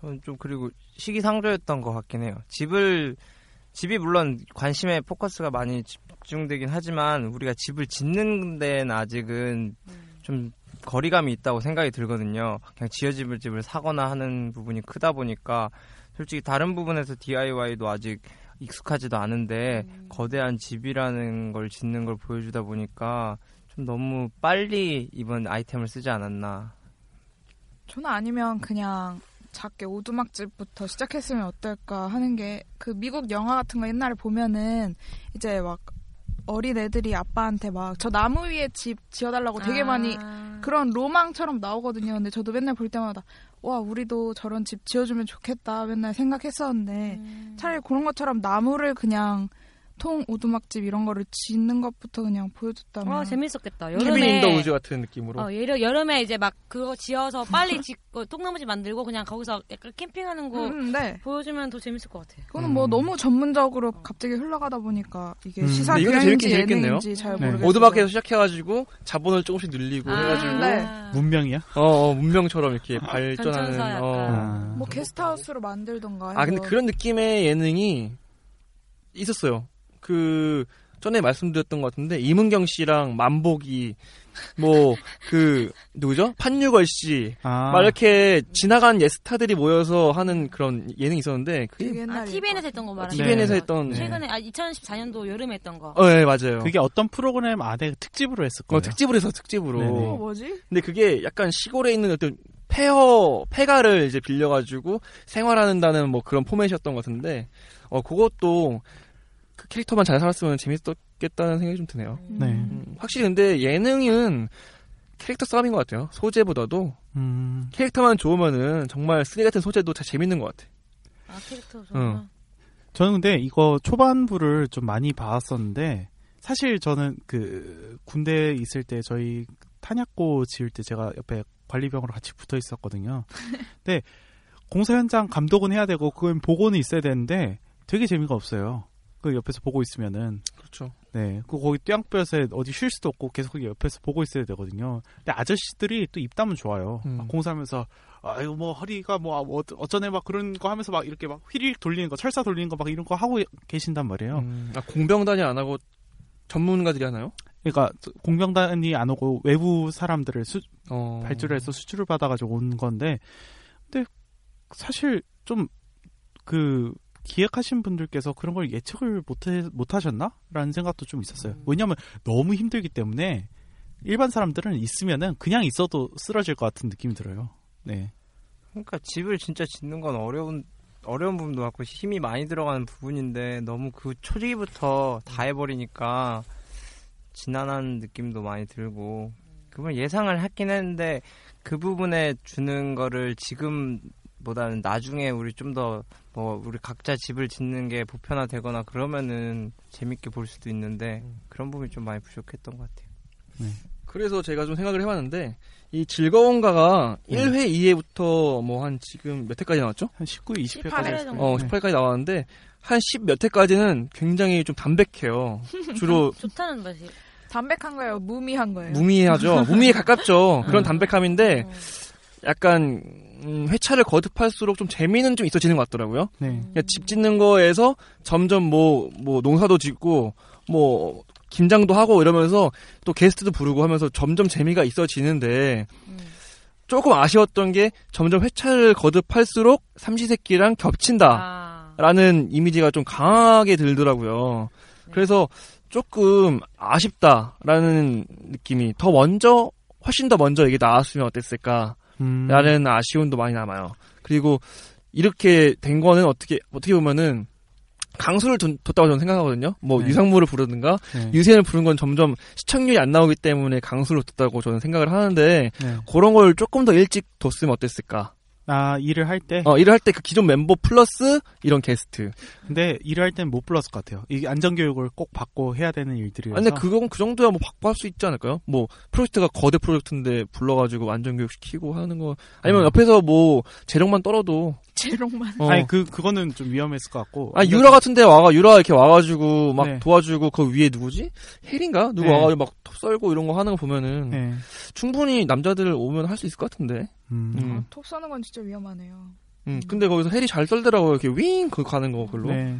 저는 좀 그리고 시기상조였던 것 같긴 해요. 집을 집이 물론 관심에 포커스가 많이 집중되긴 하지만 우리가 집을 짓는 데는 아직은 좀 거리감이 있다고 생각이 들거든요. 그냥 지어집을 집을 사거나 하는 부분이 크다 보니까 솔직히 다른 부분에서 DIY도 아직 익숙하지도 않은데 거대한 집이라는 걸 짓는 걸 보여주다 보니까 좀 너무 빨리 이번 아이템을 쓰지 않았나. 저는 아니면 그냥 작게 오두막집부터 시작했으면 어떨까 하는 게 그 미국 영화 같은 거 옛날에 보면은 이제 막 어린 애들이 아빠한테 막 저 나무 위에 집 지어달라고 되게 아. 많이 그런 로망처럼 나오거든요. 근데 저도 맨날 볼 때마다 와 우리도 저런 집 지어주면 좋겠다 맨날 생각했었는데 음. 차라리 그런 것처럼 나무를 그냥 통 오두막집 이런 거를 짓는 것부터 그냥 보여줬다면 어 재밌었겠다. Cabin 여름에 in the Woods 같은 느낌으로. 어, 여름에 이제 막 그거 지어서 빨리 짓고 통나무집 만들고 그냥 거기서 약간 캠핑하는 거 음, 네. 보여주면 더 재밌을 것 같아. 그거는 뭐 너무 전문적으로 갑자기 흘러가다 보니까 이게 음. 시사 교양인지. 예능인지 잘 네. 모르겠어요. 오두막에서 시작해가지고 자본을 조금씩 늘리고 아, 해가지고 네. 문명이야? 어, 어, 문명처럼 이렇게 발전하는. 어. 아. 뭐 게스트하우스로 만들던가 해서 아 근데 그런 느낌의 예능이 있었어요. 그 전에 말씀드렸던 것 같은데 이문경 씨랑 만복이 뭐 그 누구죠? 판유걸 씨. 아. 막 이렇게 지나간 예스타들이 모여서 하는 그런 예능이 있었는데 그게 아, TVN에서 했던 거 말하는 TVN에서? 했던 최근에 아 2014년도 여름에 했던 거. 어, 네, 맞아요. 그게 어떤 프로그램 안에 특집으로 했을 거예요. 어, 특집으로 해서 특집으로. 네네. 어, 뭐지? 근데 그게 약간 시골에 있는 어떤 폐허 폐가를 이제 빌려가지고 생활하는다는 뭐 그런 포맷이었던 것 같은데 어 그것도 그 캐릭터만 잘 살았으면 재밌었겠다는 생각이 좀 드네요. 네. 음, 확실히 근데 예능은 캐릭터 싸움인 것 같아요. 소재보다도 음, 캐릭터만 좋으면은 정말 쓰레기 같은 소재도 다 재밌는 것 같아. 아 캐릭터 응. 좋아. 저는 근데 이거 초반부를 좀 많이 봤었는데 사실 저는 그 군대에 있을 때 저희 탄약고 지을 때 제가 옆에 관리병으로 같이 붙어 있었거든요. 근데 공사 현장 감독은 해야 되고 그건 보고는 있어야 되는데 되게 재미가 없어요. 그 옆에서 보고 있으면은 그렇죠. 네, 그 거기 뙤약볕에 어디 쉴 수도 없고 계속 옆에서 보고 있어야 되거든요. 근데 아저씨들이 또 입담은 좋아요. 음. 막 공사하면서 아유 뭐 허리가 뭐 아, 뭐 어쩌네 막 그런 거 하면서 막 이렇게 막 휘리릭 돌리는 거, 철사 돌리는 거 막 이런 거 하고 계신단 말이에요. 음, 아, 공병단이 안 하고 전문가들이 하나요? 그러니까 공병단이 안 오고 외부 사람들을 수, 어. 발주를 해서 수주를 받아가지고 온 건데, 근데 사실 좀 그 기획하신 분들께서 그런 걸 예측을 못해 못하셨나 라는 생각도 좀 있었어요. 왜냐하면 너무 힘들기 때문에 일반 사람들은 있으면은 그냥 있어도 쓰러질 것 같은 느낌이 들어요. 네. 그러니까 집을 진짜 짓는 건 어려운 어려운 부분도 많고 힘이 많이 들어가는 부분인데 너무 그 초기부터 다 해버리니까 지난한 느낌도 많이 들고 그걸 예상을 했긴 했는데 그 부분에 주는 거를 지금 보다는 나중에 우리 좀 더 뭐 우리 각자 집을 짓는 게 보편화되거나 그러면은 재밌게 볼 수도 있는데 그런 부분이 좀 많이 부족했던 것 같아요. 그래서 제가 좀 생각을 해봤는데 이 즐거운가가 1회 2회부터 뭐 한 지금 몇 회까지 나왔죠? 한 19, 20회까지 18회 정도. 어, 18회까지 나왔는데 한 10 몇 회까지는 굉장히 좀 담백해요. 주로 좋다는 맛이. 담백한 거예요? 무미한 거예요? 무미하죠. 무미에 가깝죠. 그런 담백함인데 약간 음, 회차를 거듭할수록 좀 재미는 좀 있어지는 것 같더라고요. 네. 그러니까 집 짓는 거에서 점점 뭐, 뭐 농사도 짓고 뭐 김장도 하고 이러면서 또 게스트도 부르고 하면서 점점 재미가 있어지는데 조금 아쉬웠던 게 점점 회차를 거듭할수록 삼시세끼랑 겹친다. 라는 이미지가 좀 강하게 들더라고요. 그래서 조금 아쉽다라는 느낌이 더 먼저 훨씬 더 먼저 이게 나왔으면 어땠을까 음. 라는 아쉬움도 많이 남아요. 그리고 이렇게 된 거는 어떻게 어떻게 보면은 강수를 둔- 뒀다고 저는 생각하거든요. 뭐 네. 유상무를 부르든가 네. 유세를 부른 건 점점 시청률이 안 나오기 때문에 강수를 뒀다고 저는 생각을 하는데 네. 그런 걸 조금 더 일찍 뒀으면 어땠을까? 아 일을 할 때. 어, 일을 할 때 그 기존 멤버 플러스 이런 게스트. 근데 일을 할땐못 불렀을 것 같아요. 이 안전교육을 꼭 받고 해야 되는 일들이라서. 아, 근데 그건 그 정도야 뭐 받고 할 수 있지 않을까요? 뭐 프로젝트가 거대 프로젝트인데 불러가지고 완전 교육 시키고 하는 거 아니면 음. 옆에서 뭐 재력만 떨어도 재롱만. 어. 아니 그 그거는 좀 위험했을 것 같고. 아 유라 같은데 와가 유라 이렇게 와가지고 막 네. 도와주고 그 위에 누구지 혜린가 누구 네. 와가지고 막 톱 썰고 이런 거 하는 거 보면은 네. 충분히 남자들 오면 할 수 있을 것 같은데. 음. 음. 톱 써는 건 진짜 위험하네요. 음. 근데 거기서 혜리 잘 썰더라고요. 이렇게 윙그 가는 거 글로. 네.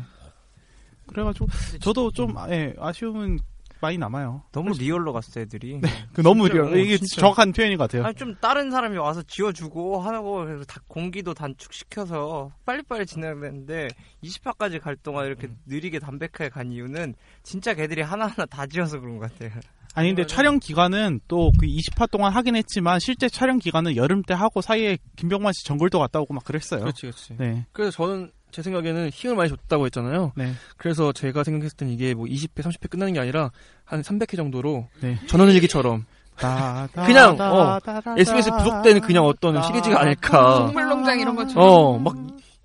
그래가지고 저도 좀 예, 아쉬움은 많이 남아요. 너무 real로 갔어 애들이. 그 너무 진짜, real. 어, 이게 진짜. 정확한 표현인 것 같아요. 아니 좀 다른 사람이 와서 지어주고 하고 그래서 다 공기도 단축시켜서 빨리빨리 진행되는데 20화까지 갈 동안 이렇게 느리게 담백하게 간 이유는 진짜 걔들이 하나하나 다 지어서 그런 것 같아요. 아니 근데 촬영 기간은 또 그 20화 동안 하긴 했지만 실제 촬영 기간은 여름 때 하고 사이에 김병만 씨 정글도 갔다 오고 막 그랬어요. 그렇지, 그렇지. 네. 그래서 저는 제 생각에는 힘을 많이 줬다고 했잖아요. 네. 그래서 제가 생각했을 땐 이게 뭐 20회, 30회 끝나는 게 아니라 한 300회 정도로 네. 전원일기처럼 그냥 다, 어, SBS 다, 부족된 그냥 어떤 다, 시리즈가 아닐까. 동물농장 이런 것처럼. 어, 막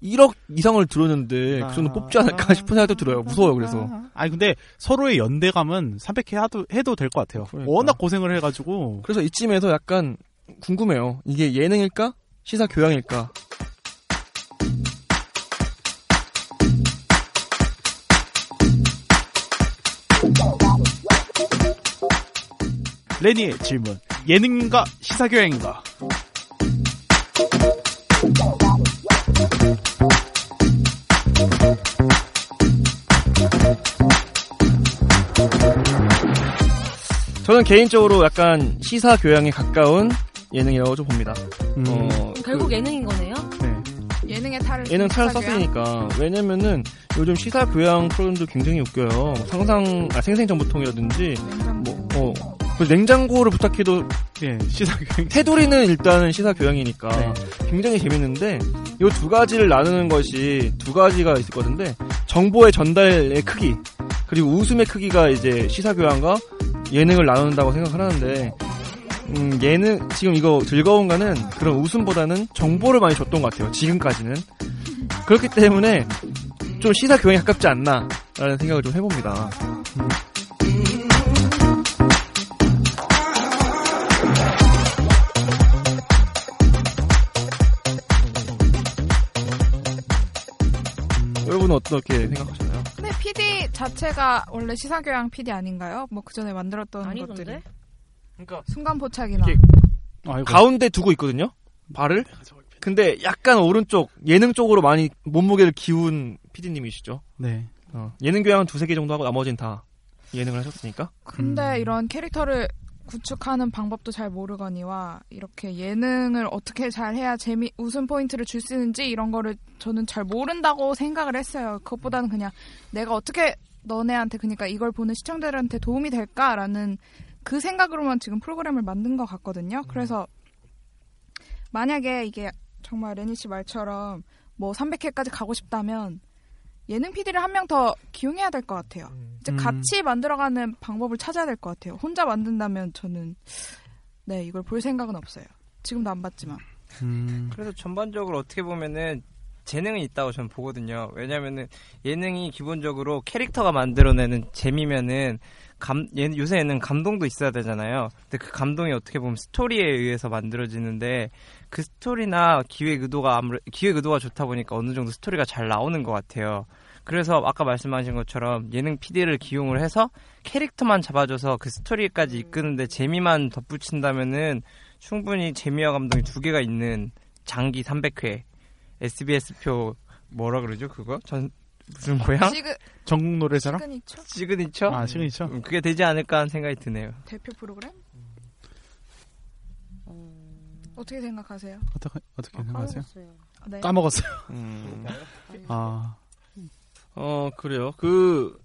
1억 이상을 들었는데 그 정도 뽑지 않을까 싶은 생각도 들어요. 무서워요. 그래서. 아니 근데 서로의 연대감은 300회 해도, 해도 될 것 같아요. 그러니까. 워낙 고생을 해가지고 그래서 이쯤에서 약간 궁금해요. 이게 예능일까? 시사 교양일까? 레니의 질문 예능인가 시사교양인가 저는 개인적으로 약간 시사 교양에 가까운 예능이라고 좀 봅니다. 어, 결국 그 예능인 거네요. 예능의 탈을 예능 탈을? 썼으니까 왜냐면은 요즘 시사 교양 프로그램도 굉장히 웃겨요. 상상 아, 생생정보통이라든지 뭐 어, 그 냉장고를 부탁해도 예, 시사 교양 테두리는 일단은 시사 교양이니까 네. 굉장히 재밌는데 이 두 가지를 나누는 것이 두 가지가 있을 건데 정보의 전달의 크기 그리고 웃음의 크기가 이제 시사 교양과 예능을 나눈다고 생각을 하는데 음, 예능 지금 이거 즐거운가는 그런 웃음보다는 정보를 많이 줬던 것 같아요. 지금까지는 그렇기 때문에 좀 시사 교양에 가깝지 않나라는 생각을 좀 해봅니다. 어떻게 생각하시나요? 근데 PD 자체가 원래 시사교양 PD 아닌가요? 뭐 그 전에 만들었던 아니던데? 것들이. 그러니까 순간 포착이나. 이렇게 가운데 두고 있거든요. 발을. 근데 약간 오른쪽 예능 쪽으로 많이 몸무게를 기운 PD님이시죠. 네. 어, 예능 교양 한 두세 개 정도 하고 나머지는 다 예능을 하셨으니까. 근데 이런 캐릭터를 구축하는 방법도 잘 모르거니와 이렇게 예능을 어떻게 잘 해야 재미 웃음 포인트를 줄 수 있는지 이런 거를 저는 잘 모른다고 생각을 했어요. 그것보다는 그냥 내가 어떻게 너네한테 그러니까 이걸 보는 시청자들한테 도움이 될까라는 그 생각으로만 지금 프로그램을 만든 것 같거든요. 그래서 만약에 이게 정말 레니 씨 말처럼 뭐 300회까지 가고 싶다면 예능 PD를 한 명 더 기용해야 될 것 같아요. 이제 음. 같이 만들어가는 방법을 찾아야 될 것 같아요. 혼자 만든다면 저는 네 이걸 볼 생각은 없어요. 지금도 안 봤지만. 음. 그래서 전반적으로 어떻게 보면은 재능은 있다고 저는 보거든요. 왜냐면은 예능이 기본적으로 캐릭터가 만들어내는 재미면은 감, 예, 요새 예능 감동도 있어야 되잖아요. 근데 그 감동이 어떻게 보면 스토리에 의해서 만들어지는데 그 스토리나 기획 의도가 아무래 기획 의도가 좋다 보니까 어느 정도 스토리가 잘 나오는 것 같아요. 그래서 아까 말씀하신 것처럼 예능 PD를 기용을 해서 캐릭터만 잡아줘서 그 스토리까지 이끄는데 재미만 덧붙인다면은 충분히 재미와 감동이 두 개가 있는 장기 300회 SBS표 뭐라 그러죠 그거? 전 무슨 모양? 시그 전국 노래자랑? signature signature? 아, 시그니처? 음, 그게 되지 않을까 하는 생각이 드네요. 대표 프로그램? 어떻게 생각하세요? 어떻게 어떻게 생각하세요? 네. 까먹었어요. 음. 아. 어 그래요. 그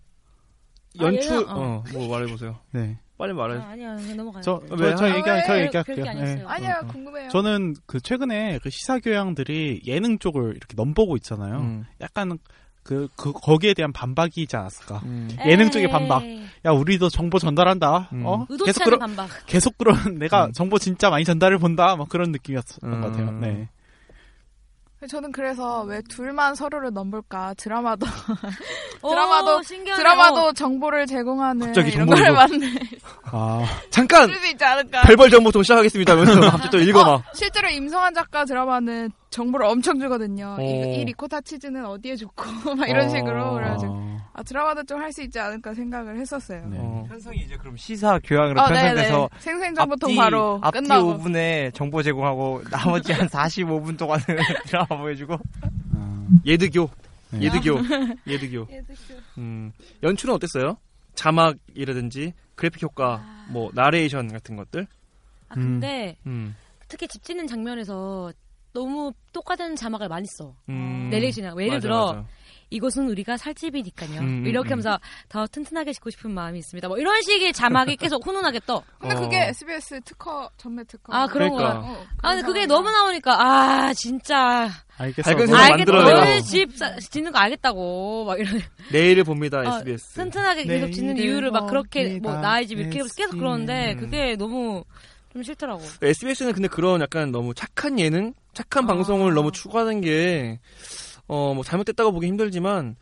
아, 연출 얘는, 어. 어뭐 말해 보세요. 네. 빨리 말해. 아, 아니야, 그냥 넘어가요. 저, 왜? 저, 저 아, 얘기, 왜? 저 얘기할게요. 그럴 게 아니었어요. 아니야 어, 어. 궁금해요. 저는 그 최근에 그 시사교양들이 예능 쪽을 이렇게 넘보고 있잖아요. 음. 약간 그, 그, 거기에 대한 반박이지 않았을까. 음. 예능 쪽의. 반박. 야, 우리도 정보 전달한다. 음. 어? 의도치 계속 그런, 반박. 계속 그런, 내가 음. 정보 진짜 많이 전달을 본다. 막 그런 느낌이었던 음. 것 같아요. 네. 저는 그래서 왜 둘만 서로를 넘볼까 드라마도 오, 드라마도 신기하네. 드라마도 어. 정보를 제공하는 갑자기 이런 정보를. 만들 아, 잠깐 쓸수 있지 않을까? 별벌 정보통 시작하겠습니다. 하면서 갑자기 또 읽어봐. 어, 실제로 임성환 작가 드라마는 정보를 엄청 주거든요. 이, 어. 이 리코타 치즈는 어디에 좋고 막 이런 어. 식으로 그래가지고 어, 아, 드라마도 좀 할 수 있지 않을까 생각을 했었어요. 네. 어. 편성이 이제 그럼 시사 교양으로 어, 편성돼서 네네. 생생정보통 앞뒤, 바로 앞뒤 끝나고 5분에 정보 제공하고 나머지 한 45분 동안은 드라마 보여주고 아, 예드교. 네. 예드교. 예드교. 음. 연출은 어땠어요? 자막이라든지 그래픽 효과, 뭐 나레이션 같은 것들. 아, 근데 음. 특히 집 짓는 장면에서 너무 똑같은 자막을 많이 써. 음. 내레이션이나 예를 맞아, 들어 맞아. 이것은 우리가 살 집이니까요. 음, 이렇게 음. 하면서 더 튼튼하게 짓고 싶은 마음이 있습니다. 뭐 이런 식의 자막이 계속 훈훈하게 떠. 근데 어. 그게 SBS 특허 전매 특허 아 그런 그러니까. 거야. 어, 아 근데 그게 너무 나오니까 아 진짜 알겠어. 만들어내라. 너희 집 사- 짓는 거 알겠다고 막 이런 내일을 봅니다, 어, SBS. 튼튼하게 계속 짓는 이유를 막 그렇게 뭐. 나의 집 이렇게 계속 그러는데 음. 그게 너무 좀 싫더라고. SBS는 근데 그런 약간 너무 착한 예능, 착한 아. 방송을 너무 추구하는 게, 어, 뭐 잘못됐다고 보기 힘들지만,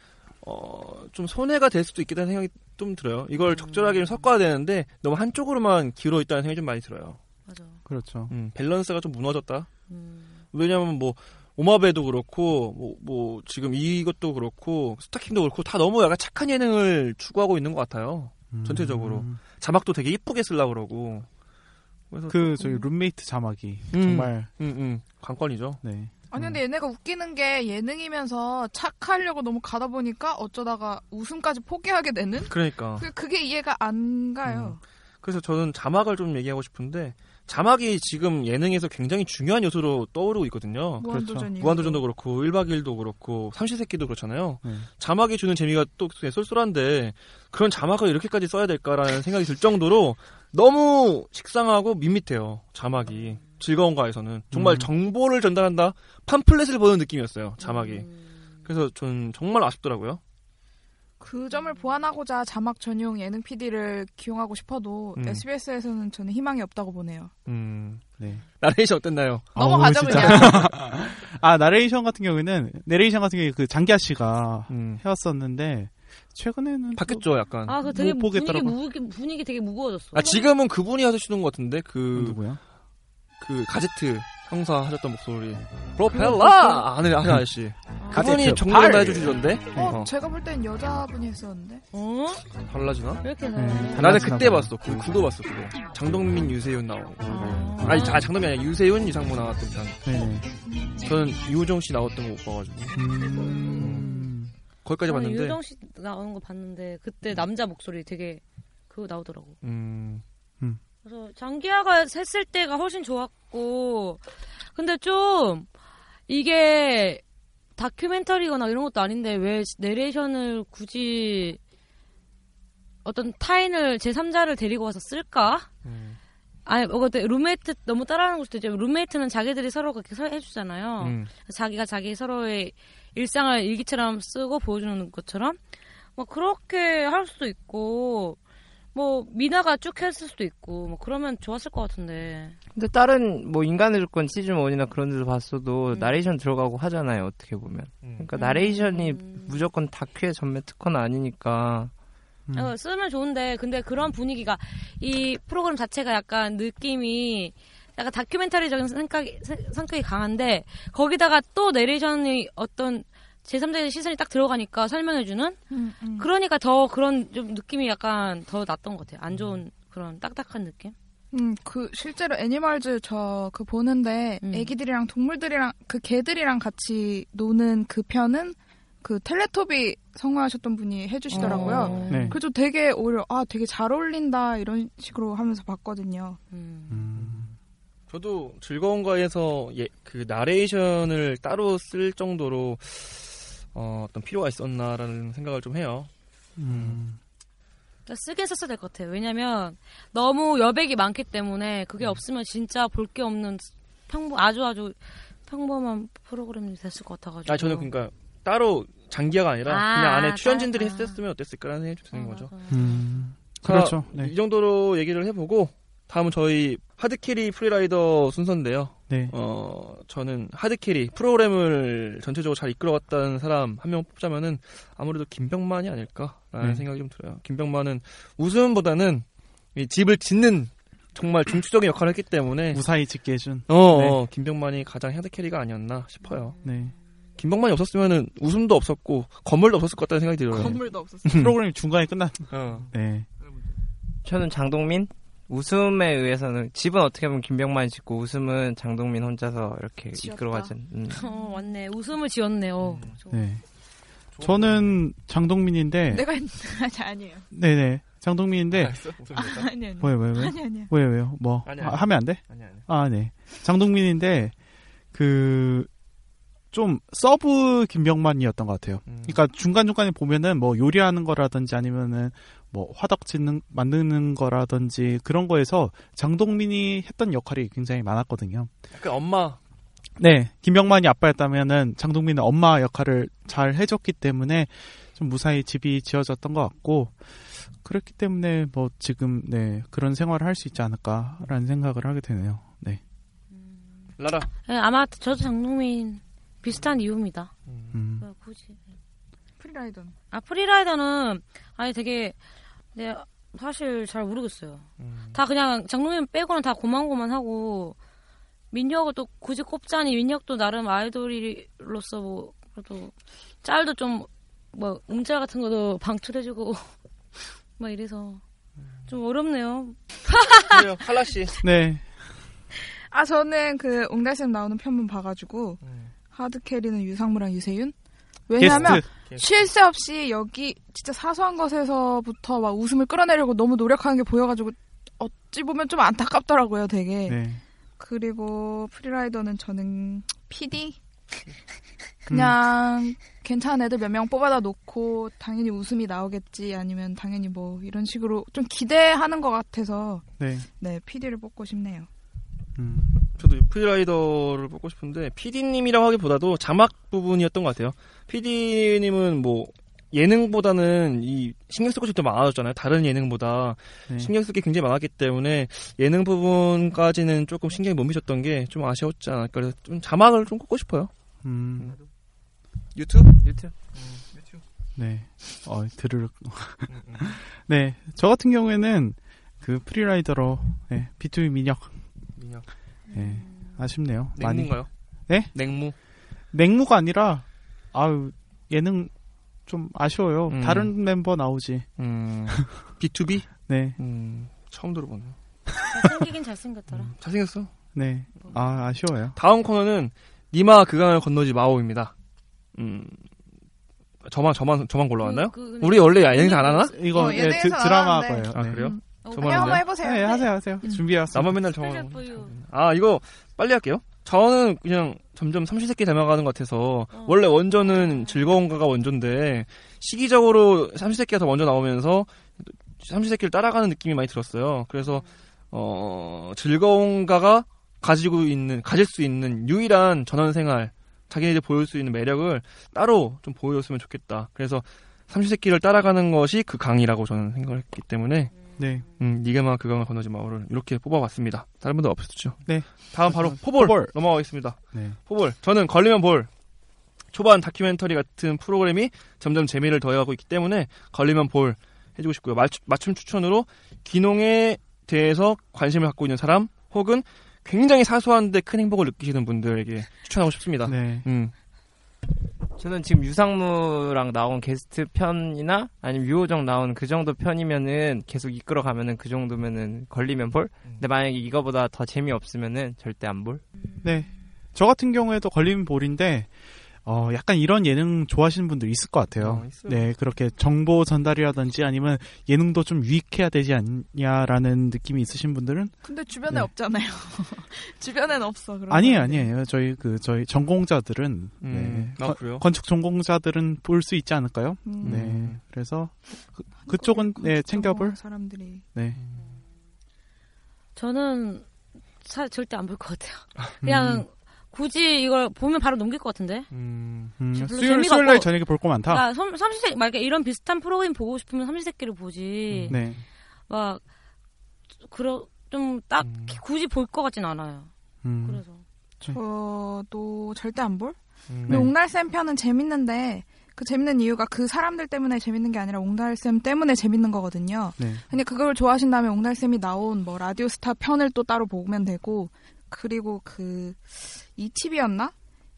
어, 좀 손해가 될 수도 있겠다는 생각이 좀 들어요. 이걸 적절하게 좀 섞어야 되는데, 너무 한쪽으로만 기울어 있다는 생각이 좀 많이 들어요. 맞아. 그렇죠. 음, 밸런스가 좀 무너졌다. 음. 왜냐면 뭐, 오마베도 그렇고, 뭐, 뭐, 지금 이것도 그렇고, 스타킹도 그렇고, 다 너무 약간 착한 예능을 추구하고 있는 것 같아요. 전체적으로. 음. 자막도 되게 이쁘게 쓰려고 그러고. 그래서 그, 조금- 저희 룸메이트 자막이 음. 정말, 음, 음, 관건이죠. 네. 아니 근데 얘네가 웃기는 게 예능이면서 착하려고 너무 가다 보니까 어쩌다가 웃음까지 포기하게 되는 그러니까. 그- 그게 이해가 안 가요. 그래서 저는 자막을 좀 얘기하고 싶은데 자막이 지금 예능에서 굉장히 중요한 요소로 떠오르고 있거든요. 무한도전이 무한도전도 그렇고 1박 2일도 그렇고 삼시세끼도 그렇잖아요. 네. 자막이 주는 재미가 또 쏠쏠한데 그런 자막을 이렇게까지 써야 될까라는 생각이 들 정도로 너무 식상하고 밋밋해요. 자막이 즐거운 가에서는 정말 음. 정보를 전달한다 팜플렛을 보는 느낌이었어요. 자막이. 음. 그래서 전 정말 아쉽더라고요. 그 점을 보완하고자 자막 전용 예능 PD를 기용하고 싶어도 음. SBS에서는 저는 희망이 없다고 보네요. 음. 네. 나레이션 어땠나요? 넘어가죠, 진짜. 그냥. 아, 나레이션 같은 경우에는, 내레이션 같은 경우에 그 장기하 씨가 음. 해왔었는데, 최근에는. 또- 바뀌었죠, 약간. 아, 그 되게 못 분위기, 보겠더라고. 무, 분위기 되게 무거워졌어. 아 지금은 그분이 하시는 것 같은데 그 누구야? 그 가제트 형사 하셨던 목소리 프로펠러 하는 하는 아저씨 그분이 아제트 정리를 팔. 다 해주시던데. 어, 제가 볼 땐 여자분이 했었는데. 어? 달라지나? 왜 이렇게 네? 나는 달라지나 그때 봐요. 봤어. 그 그거 봤어. 그거. 장동민, 유세윤 나오고. 아니, 자, 장동민 아니라 유세윤, 유상무 나왔던 편. 네네. 저는 이호정 씨 나왔던 거 못 봐가지고. 음. 거기까지 봤는데. 유정 씨 나오는 거 봤는데 그때 남자 목소리 되게 그거 나오더라고. 음. 그래서 장기하가 했을 때가 훨씬 좋았고 근데 좀 이게 다큐멘터리거나 이런 것도 아닌데 왜 내레이션을 굳이 어떤 타인을 제3자를 데리고 와서 쓸까? 아니, 뭐, 그때 룸메이트 너무 따라하는 걸 수도 있죠. 룸메이트는 자기들이 서로 그렇게 서- 해주잖아요. 음. 자기가 자기 서로의 일상을 일기처럼 쓰고 보여주는 것처럼. 뭐, 그렇게 할 수도 있고, 뭐, 미나가 쭉 했을 수도 있고, 뭐, 그러면 좋았을 것 같은데. 근데 다른 뭐 인간의 조건 시즌 1이나 그런 데도 봤어도 나레이션 들어가고 하잖아요. 어떻게 보면. 그러니까 나레이션이 무조건 다큐의 전매 특허는 아니니까. 어, 쓰면 좋은데, 근데 그런 분위기가, 이 프로그램 자체가 약간 느낌이, 약간 다큐멘터리적인 성격이, 성격이 강한데, 거기다가 또 내레이션이 어떤 제3자의 시선이 딱 들어가니까 설명해주는? 그러니까 더 그런 좀 느낌이 약간 더 났던 것 같아요. 안 좋은 그런 딱딱한 느낌? 음, 그 실제로 애니멀즈 저 그 보는데 음. 애기들이랑 동물들이랑 그 개들이랑 같이 노는 그 편은 그 텔레토비 성우하셨던 분이 해주시더라고요. 어. 네. 그래서 되게 오히려 아 되게 잘 어울린다 이런 식으로 하면서 봤거든요. 저도 즐거운 거에서 예, 그 나레이션을 따로 쓸 정도로 어, 어떤 필요가 있었나라는 생각을 좀 해요. 음. 쓰긴 썼어야 될 것 같아요. 왜냐면 너무 여백이 많기 때문에 그게 없으면 진짜 볼 게 없는 평범 아주 아주 평범한 프로그램이 됐을 것 같아가지고. 아 저는 그러니까 따로 장기화가 아니라 아, 그냥 안에 따- 출연진들이 아. 했었으면 어땠을까라는 생각이 좀 드는 어, 거죠. 음. 자, 그렇죠. 네. 이 정도로 얘기를 해보고 다음은 저희 hard carry free rider 순서인데요. 네. 어 저는 hard carry 프로그램을 전체적으로 잘 이끌어갔다는 사람 한 명 뽑자면은 아무래도 김병만이 아닐까라는 네. 생각이 좀 들어요. 김병만은 웃음보다는 이 집을 짓는 정말 중추적인 역할을 했기 때문에 무사히 짓게 해준. 어, 네. 어, 김병만이 가장 하드캐리가 아니었나 싶어요. 네. 김병만이 없었으면은 웃음도 없었고 건물도 없었을 것 같다는 생각이 들어요. 건물도 없었어. 프로그램이 중간에 끝난. 어. 네. 저는 장동민 웃음에 의해서는 집은 어떻게 보면 김병만이 짓고 웃음은 장동민 혼자서 이렇게 지었다. 이끌어가진. 음. 어, 맞네. 웃음을 지었네요. 네. 저는 장동민인데. 내가. 아니 아니에요. 네네. 장동민인데. 아니 아니. 왜, 왜, 왜? 아니. 왜, 왜요? 뭐, 아니, 아니. 하면 안 돼? 아니, 아니. 아, 네. 장동민인데, 그, 좀, sub 김병만이었던 것 같아요. 음. 그러니까 중간중간에 보면은 뭐 요리하는 거라든지 아니면은 뭐 화덕 짓는, 만드는 거라든지 그런 거에서 장동민이 했던 역할이 굉장히 많았거든요. 약간 엄마 네. 김병만이 아빠였다면은 장동민은 엄마 역할을 잘 해줬기 때문에 좀 무사히 집이 지어졌던 것 같고, 그렇기 때문에 뭐 지금, 네, 그런 생활을 할 수 있지 않을까라는 생각을 하게 되네요. 네. 라라. 네, 아마 저도 장동민 비슷한 이유입니다. 음. 왜 굳이? 프리라이더는. 아 프리라이더는 아니 되게 네 사실 잘 모르겠어요. 음. 다 그냥 장동민 빼고는 다 고만고만하고 민혁을 또 굳이 꼽자니 민혁도 나름 아이돌로서 뭐 그래도 짤도 좀 뭐 음짤 같은 것도 방출해주고 막 이래서 좀 어렵네요. 그래요. 칼라 씨. 네. 아 저는 그 옹달샘 나오는 편만 봐가지고 하드 캐리는 유상무랑 유세윤. 왜냐면 게스트. 쉴 새 없이 여기 진짜 사소한 것에서부터 막 웃음을 끌어내려고 너무 노력하는 게 보여가지고 어찌 보면 좀 안타깝더라고요, 되게. 네. 그리고 프리라이더는 저는 PD 그냥 괜찮은 애들 몇 명 뽑아다 놓고 당연히 웃음이 나오겠지 아니면 당연히 뭐 이런 식으로 좀 기대하는 것 같아서 네. 네 PD를 뽑고 싶네요. 음. 저도 프리라이더를 뽑고 싶은데 PD님이라고 하기보다도 자막 부분이었던 것 같아요. PD님은 뭐 예능보다는 이 신경 쓸 것이 더 많아졌잖아요. 다른 예능보다 네. 신경 쓸 게 굉장히 많았기 때문에 예능 부분까지는 조금 신경이 못 미쳤던 게 좀 아쉬웠지 않을까. 그래서 좀 자막을 좀 꽂고 싶어요. 음. 유튜브? 유튜브. 네. 어, 들을. 네. 저 같은 경우에는 그 프리라이더로, 네. B2B 민혁. 민혁. 네. 아쉽네요. 많이. 냉무인가요? 네? 냉무. 냉무가 아니라, 아유 예능 좀 아쉬워요. 음. 다른 멤버 나오지. 음, B2B? 네. 음, 처음 들어보네요. 잘생기긴 잘생겼더라. 잘생겼어. 네. 아 아쉬워요. 다음 코너는 니마 그강을 건너지 마오입니다. 음, 저만 저만 저만 골라왔나요? 그- 그- 우리 원래 예능에서 안 하나? 이거 어, 예, 드, 하는데. 거예요. 아 네. 그래요? 어, 저만 그냥 한번? 해보세요. 네, 하세요, 하세요. 준비해왔어요. 나만 맨날 you. 아 이거 빨리 할게요. 저는 그냥 점점 삼시세끼 닮아가는 것 같아서 원래 원조는 즐거운가가 원조인데 시기적으로 삼시세끼가 더 먼저 나오면서 삼시세끼를 따라가는 느낌이 많이 들었어요. 그래서 어 즐거운가가 가지고 있는 가질 수 있는 유일한 전원생활 자기네들 보일 수 있는 매력을 따로 좀 보여줬으면 좋겠다. 그래서 삼시세끼를 따라가는 것이 그 강이라고 저는 생각을 했기 때문에 네. 음, 니게마 그강을 건너지 마오를 이렇게 뽑아봤습니다. 다른 분들 없으시죠? 네. 다음 바로 포볼, 포볼. 넘어가겠습니다. 네. 포볼. 저는 걸리면 볼. 초반 다큐멘터리 같은 프로그램이 점점 재미를 더해가고 있기 때문에 걸리면 볼 해주고 싶고요. 맞춤, 맞춤 추천으로 귀농에 대해서 관심을 갖고 있는 사람 혹은 굉장히 사소한데 큰 행복을 느끼시는 분들에게 추천하고 싶습니다. 네. 음. 저는 지금 유상무랑 나온 게스트 편이나 아니면 유호정 나온 그 정도 편이면은 계속 이끌어 가면은 그 정도면은 걸리면 볼. 근데 만약에 이거보다 더 재미 없으면은 절대 안 볼. 네. 저 같은 경우에도 걸리면 볼인데 어, 약간 이런 예능 좋아하시는 분들 있을 것 같아요. 어. 네, 그렇게 정보 전달이라든지 아니면 예능도 좀 유익해야 되지 않냐라는 느낌이 있으신 분들은 근데 주변에 네. 없잖아요. 주변엔 없어. 아니에요. 아니에요. 저희 그 저희 전공자들은 음, 네, 아, 건- 그래요? 건축 전공자들은 볼 수 있지 않을까요? 음. 네, 그래서 그, 그쪽은 네 챙겨볼. 사람들이 네, 저는 사, 절대 안 볼 것 같아요. 그냥 굳이 이걸 보면 바로 넘길 것 같은데. 음, 음, 수요일 재미가 수요일 날. 저녁에 볼 거 많다. 나 삼- 삼시세 만약에 이런 비슷한 프로그램 보고 싶으면 삼시세끼를 보지. 네, 막 그러 좀딱 굳이 볼 것 같진 않아요. 음, 그래서 저도 절대 안 볼. 음. 근데 옥날쌤 편은 재밌는데 그 재밌는 이유가 그 사람들 때문에 재밌는 게 아니라 옥날쌤 때문에 재밌는 거거든요. 네. 근데 그걸 좋아하신다면 옥날쌤이 나온 뭐 라디오스타 편을 또 따로 보면 되고 그리고 그 이TV였나?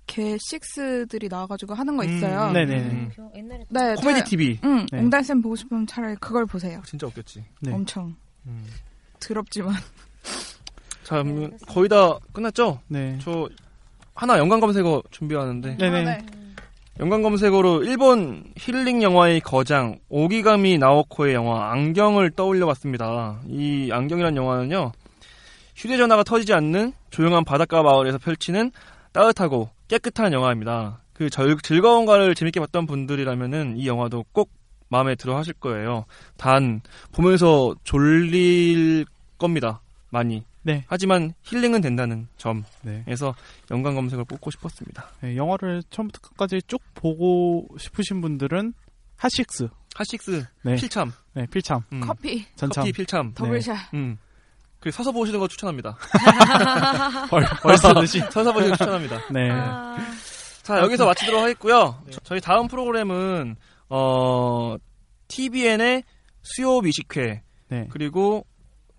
걔 식스들이 나와가지고 하는 거 있어요. 음, 네네. 옛날에 네, 코미디 저- TV. 응, 네. 옥날쌤 보고 싶으면 차라리 그걸 보세요. 진짜 없겠지. 네. 엄청 음. 더럽지만. 자, 음, 거의 다 끝났죠? 네. 저 하나 연관 검색어 준비하는데 네네. 네. 연관 검색어로 일본 힐링 영화의 거장 오기가미 나오코의 영화 안경을 떠올려봤습니다. 이 안경이란 영화는요 휴대전화가 터지지 않는 조용한 바닷가 마을에서 펼치는 따뜻하고 깨끗한 영화입니다. 그 절- 즐거운가를 재밌게 봤던 분들이라면은 이 영화도 꼭 마음에 들어 하실 거예요. 단 보면서 졸릴 겁니다. 많이. 네. 하지만 힐링은 된다는 점에서 네. 연관 검색을 뽑고 싶었습니다. 네, 영화를 처음부터 끝까지 쭉 보고 싶으신 분들은 핫식스, 핫식스 네. 필참, 네, 필참, 음, 커피, 전참, 커피 필참. double shot. 음. 그 서서 보시는 거 추천합니다. 벌, 벌서듯이. 서서 보시는 거 추천합니다. 네. 아, 자 여기서 마치도록 하겠고요. 저- 저희 다음 프로그램은 어 TVN의 수요 미식회 네. 그리고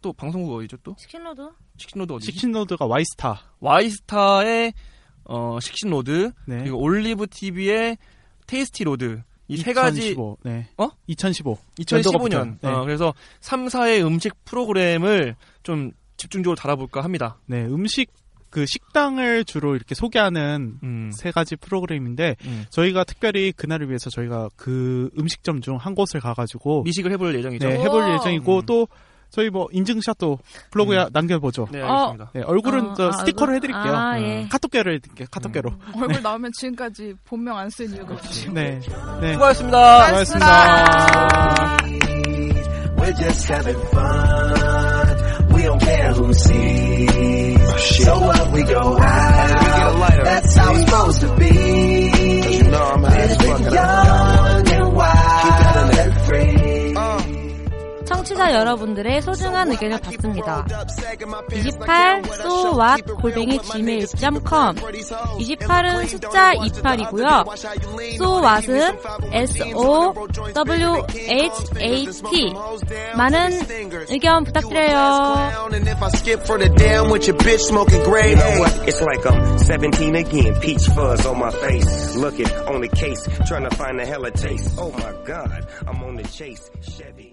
또 방송국 어디죠 또? 치킨로드? 식신로드 어디지? 식신로드가 와이스타. 와이스타의 어 식신로드 네. 그리고 올리브 TV의 테이스티 로드 이 세 가지 2015. 네. 어? 2015. 2015년 네. 어, 그래서 3사의 음식 프로그램을 좀 집중적으로 다뤄볼까 합니다. 네, 음식 그 식당을 주로 이렇게 소개하는 음. 세 가지 프로그램인데 음. 저희가 특별히 그날을 위해서 저희가 그 음식점 중 한 곳을 가가지고 미식을 해볼 예정이죠. 네, 해볼. 예정이고 음. 또 저희 뭐 인증샷도 블로그에 남겨보죠. 네, 네. 알겠습니다. 얼굴은 어, 저 아, 스티커로 얼굴? 해드릴게요. 아, 음. 예. 카톡 개로 해드릴게요. 카톡 개로. 얼굴 나오면 지금까지 본명 안 쓴 이유가 없지. 네, 네. 수고하셨습니다. 수고하셨습니다. Care 청취자 여러분들의 소중한 의견을 받습니다. 28 so what 골뱅이 gmail.com 28은 숫자 28이고요. so what은 s o w h a t 많은 의견 부탁드려요. And if I skip for the damn with your bitch smoking gray, You know what? It's like I'm 17 again. Peach fuzz on my face. Looking on the case, trying to find a hella taste. Oh my god, I'm on the chase. Chevy.